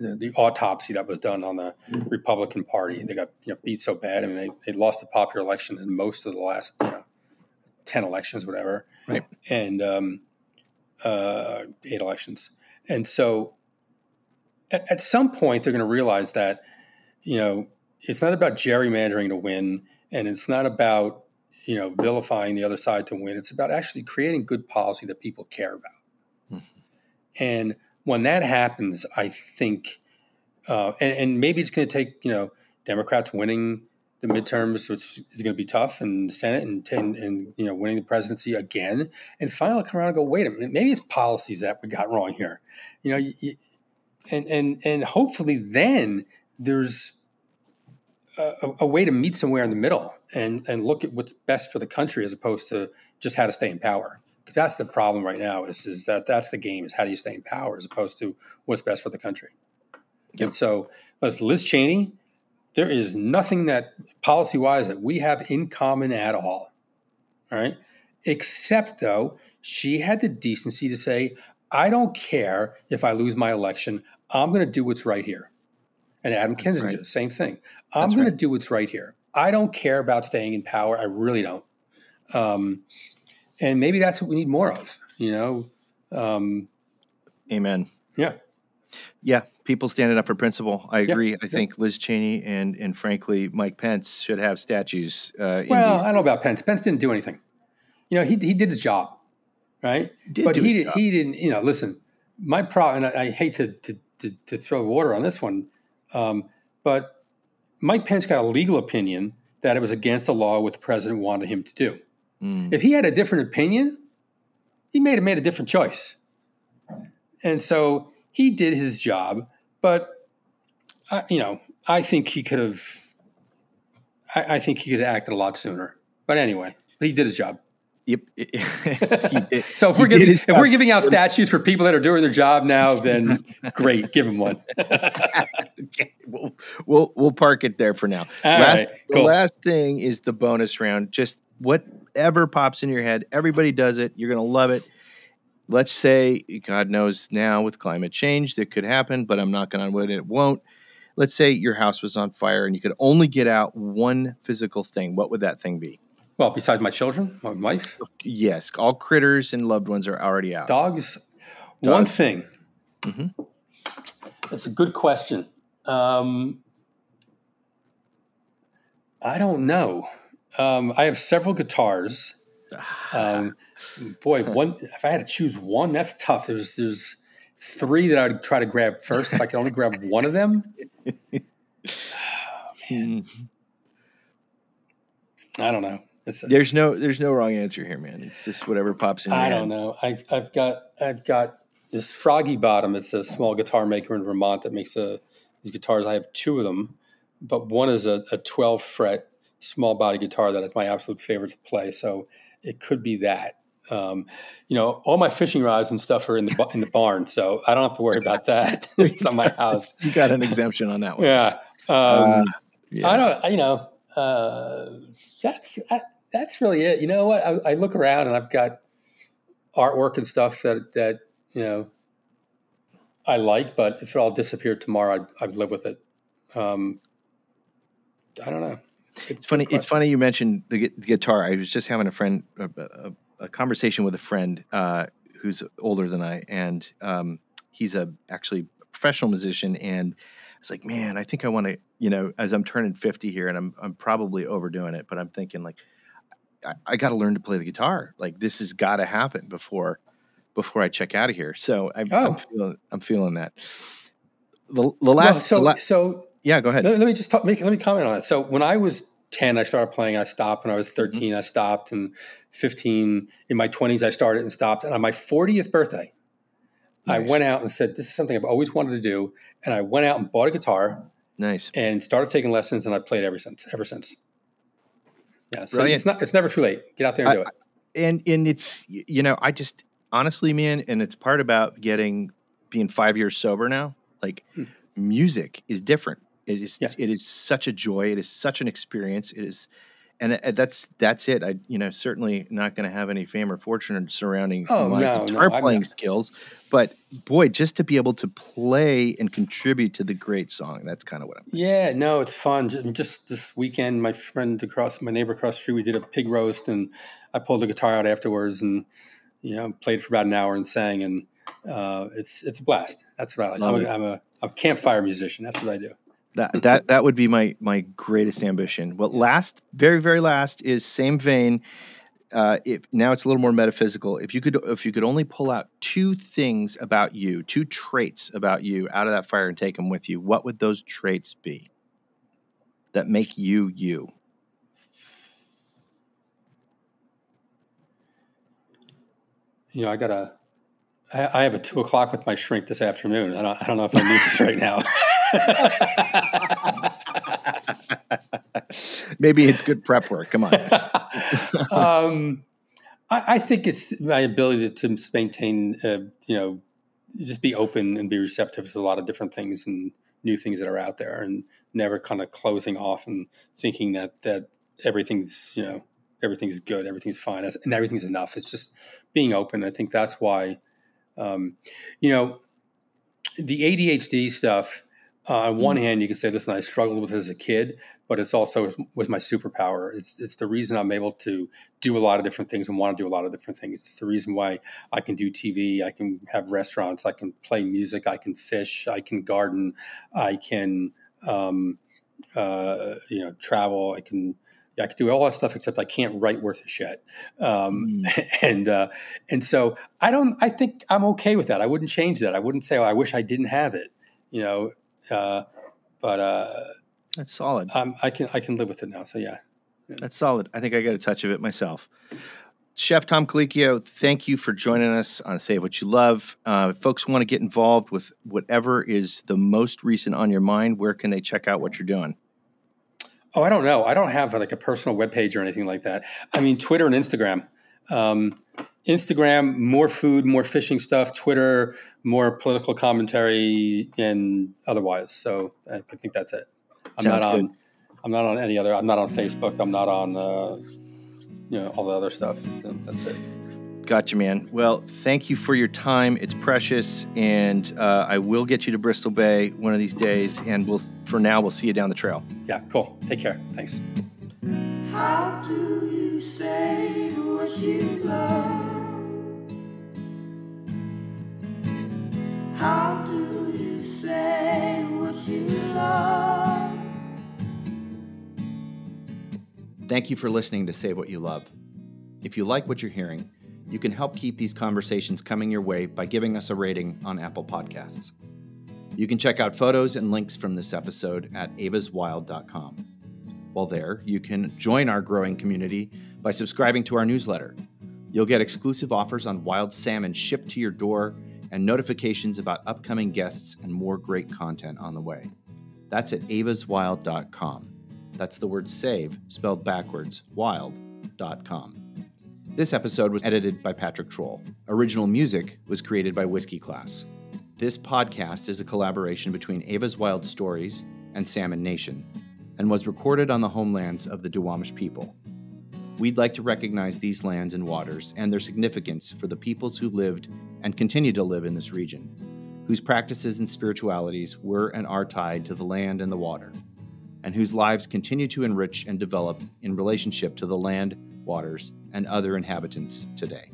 the, autopsy that was done on the Republican Party. They got you know, beat so bad. I mean, they, they lost the popular election in most of the last you know, ten elections, whatever, Right. and um, uh, eight elections. And so, at, at some point, they're going to realize that you know it's not about gerrymandering to win, and it's not about you know vilifying the other side to win. It's about actually creating good policy that people care about. And when that happens, I think, uh, and, and maybe it's going to take you know Democrats winning the midterms, which is going to be tough, and Senate, and, and and you know winning the presidency again, and finally come around and go, wait a minute, maybe it's policies that we got wrong here, you know, y- y- and and and hopefully then there's a, a way to meet somewhere in the middle and and look at what's best for the country as opposed to just how to stay in power. Because that's the problem right now is is that that's the game is how do you stay in power as opposed to what's best for the country. And so as liz cheney there is nothing that policy wise that we have in common at all all right? Except though she had the decency to say i don't care if i lose my election i'm going to do what's right here and adam kinzinger right. same thing i'm That's going right. to do what's right here i don't care about staying in power i really don't um, and maybe that's what we need more of you know um, Amen. yeah Yeah, people standing up for principle. I Yeah, agree. I yeah. think Liz Cheney and and frankly Mike Pence should have statues. Uh, in well i don't know about pence pence didn't do anything you know he, he did his job right? Did but he he didn't, you know listen my problem and I, I hate to, to to to throw water on this one um, but mike pence got a legal opinion that it was against the law what the president wanted him to do. Mm, if he had a different opinion he may have made a different choice. And so he did his job but I, you know i think he could have I, I think he could have acted a lot sooner. But anyway he did his job yep. *laughs* So if we're giving if we're giving out statues for people that are doing their job now, then *laughs* great, give them one. Okay, we'll, we'll we'll park it there for now. All last, right, The last thing is the bonus round. Just whatever pops in your head. Everybody does it. You're gonna love it. Let's say, God knows now with climate change that could happen, but I'm knocking on wood it won't. let's say your house was on fire and you could only get out one physical thing. What would that thing be? Well, besides my children, my wife, Yes, all critters and loved ones are already out. dogs. One Dogs. thing. Mhm. That's a good question. Um, I don't know. Um, I have several guitars. *sighs* Um, boy, one. If I had to choose one, that's tough. There's there's three that I would try to grab first. If I could only grab one of them, *laughs* Hmm. I don't know. It's, There's no there's no wrong answer here, man. It's just whatever pops in your I don't know. I, I've got I've got this Froggy Bottom. It's a small guitar maker in Vermont that makes a, these guitars. I have two of them, but one is a, a 12 fret small body guitar that is my absolute favorite to play. So it could be that. Um, you know, all my fishing rods and stuff are in the in the barn, so I don't have to worry about *laughs* that. *laughs* it's not my house. You got an exemption on that one. Yeah. Um, Uh, yeah. I don't. You know, uh, that's that's really it. You know what? I, I look around and I've got artwork and stuff that that you know I like, but if it all disappeared tomorrow, I'd, I'd live with it. Um, I don't know. Good- It's funny. It's funny you mentioned the, the guitar. I was just having a friend, a, a, a conversation with a friend uh, who's older than I, and um, he's a actually professional musician. And it's like, man, I think I want to, you know, as I'm turning 50 here, and I'm I'm probably overdoing it, but I'm thinking like, I, I got to learn to play the guitar. Like this has got to happen before before I check out of here. So I'm, Oh. I'm feeling I'm feeling that. The, the last, so the la- so yeah, go ahead. let, let me just talk, make, let me comment on it. So when I was 10, I started playing, I stopped. When I was Mm-hmm. 13, I stopped. And 15, in my 20s, I started and stopped. And on my 40th birthday, I went out and said, This is something I've always wanted to do. And I went out and bought a guitar Nice. and started taking lessons. And I played ever since, ever since. Yeah. So Brilliant. it's not, it's never too late. Get out there and do it. and and it's you know i just honestly man and it's part about getting being five years sober now like Hmm. music is different it is Yeah. it is such a joy it is such an experience it is and uh, that's that's it i you know certainly not going to have any fame or fortune surrounding Oh, my no, no, guitar I'm playing skills but boy just to be able to play and contribute to the great song that's kind of what i'm Yeah, no, it's fun. Just this weekend, my friend across, my neighbor across the street, we did a pig roast, and I pulled the guitar out afterwards, and you know, played for about an hour and sang, and uh, it's it's a blast. That's what I like. I'm a, I'm a, a campfire musician. That's what I do. That *laughs* that that would be my my greatest ambition. Well, last, very very last is same vein. Uh, if now it's a little more metaphysical. If you could if you could only pull out two things about you, two traits about you out of that fire and take them with you, what would those traits be that make you you? You know, I got a, I, I have a two o'clock with my shrink this afternoon. I don't, I don't know if I need this right now. *laughs* *laughs* Maybe it's good prep work. Come on. *laughs* um, I, I think it's my ability to, to maintain, uh, you know, just be open and be receptive to a lot of different things and new things that are out there, and never kind of closing off and thinking that that everything's you know everything's good, everything's fine, and everything's enough. It's just being open. I think that's why, um, you know, the ADHD stuff. Uh, on one hand, you can say, "Listen, I struggled with it as a kid, but it's also with my superpower. It's it's the reason I'm able to do a lot of different things and want to do a lot of different things. It's the reason why I can do TV, I can have restaurants, I can play music, I can fish, I can garden, I can um, uh, you know travel, I can I can do all that stuff except I can't write worth a shit. Um, *laughs* and uh, and so I don't. I think I'm okay with that. I wouldn't change that. I wouldn't say, "Oh, I wish I didn't have it." You know. Uh, but uh, That's solid. um, I can I can live with it now. So yeah. That's solid. I think I got a touch of it myself. Chef Tom Colicchio, thank you for joining us on Save What You Love. Uh, folks want to get involved with whatever is the most recent on your mind, where can they check out what you're doing? Oh, I don't know. I don't have like a personal webpage or anything like that. I mean, Twitter and Instagram. Um, Instagram, more food, more fishing stuff. Twitter, more political commentary, and otherwise. So I think that's it. I'm Sounds not on. good. I'm not on any other. I'm not on Facebook. I'm not on. Uh, you know all the other stuff. That's it. Gotcha, man. Well, thank you for your time. It's precious, and uh, I will get you to Bristol Bay one of these days. And we'll, for now, we'll see you down the trail. Yeah, cool. Take care. Thanks. How do you say what you love? How do you say what you love? Thank you for listening to Save What You Love. If you like what you're hearing, you can help keep these conversations coming your way by giving us a rating on Apple Podcasts. You can check out photos and links from this episode at evaswild.com. While there, you can join our growing community by subscribing to our newsletter. You'll get exclusive offers on wild salmon shipped to your door and notifications about upcoming guests and more great content on the way. That's at evaswild.com. That's the word save spelled backwards, wild.com. This episode was edited by Patrick Troll. Original music was created by Whiskey Class. This podcast is a collaboration between Eva's Wild Stories and Salmon Nation and was recorded on the homelands of the Duwamish people. We'd like to recognize these lands and waters and their significance for the peoples who lived and continue to live in this region, whose practices and spiritualities were and are tied to the land and the water, and whose lives continue to enrich and develop in relationship to the land, waters, and other inhabitants today.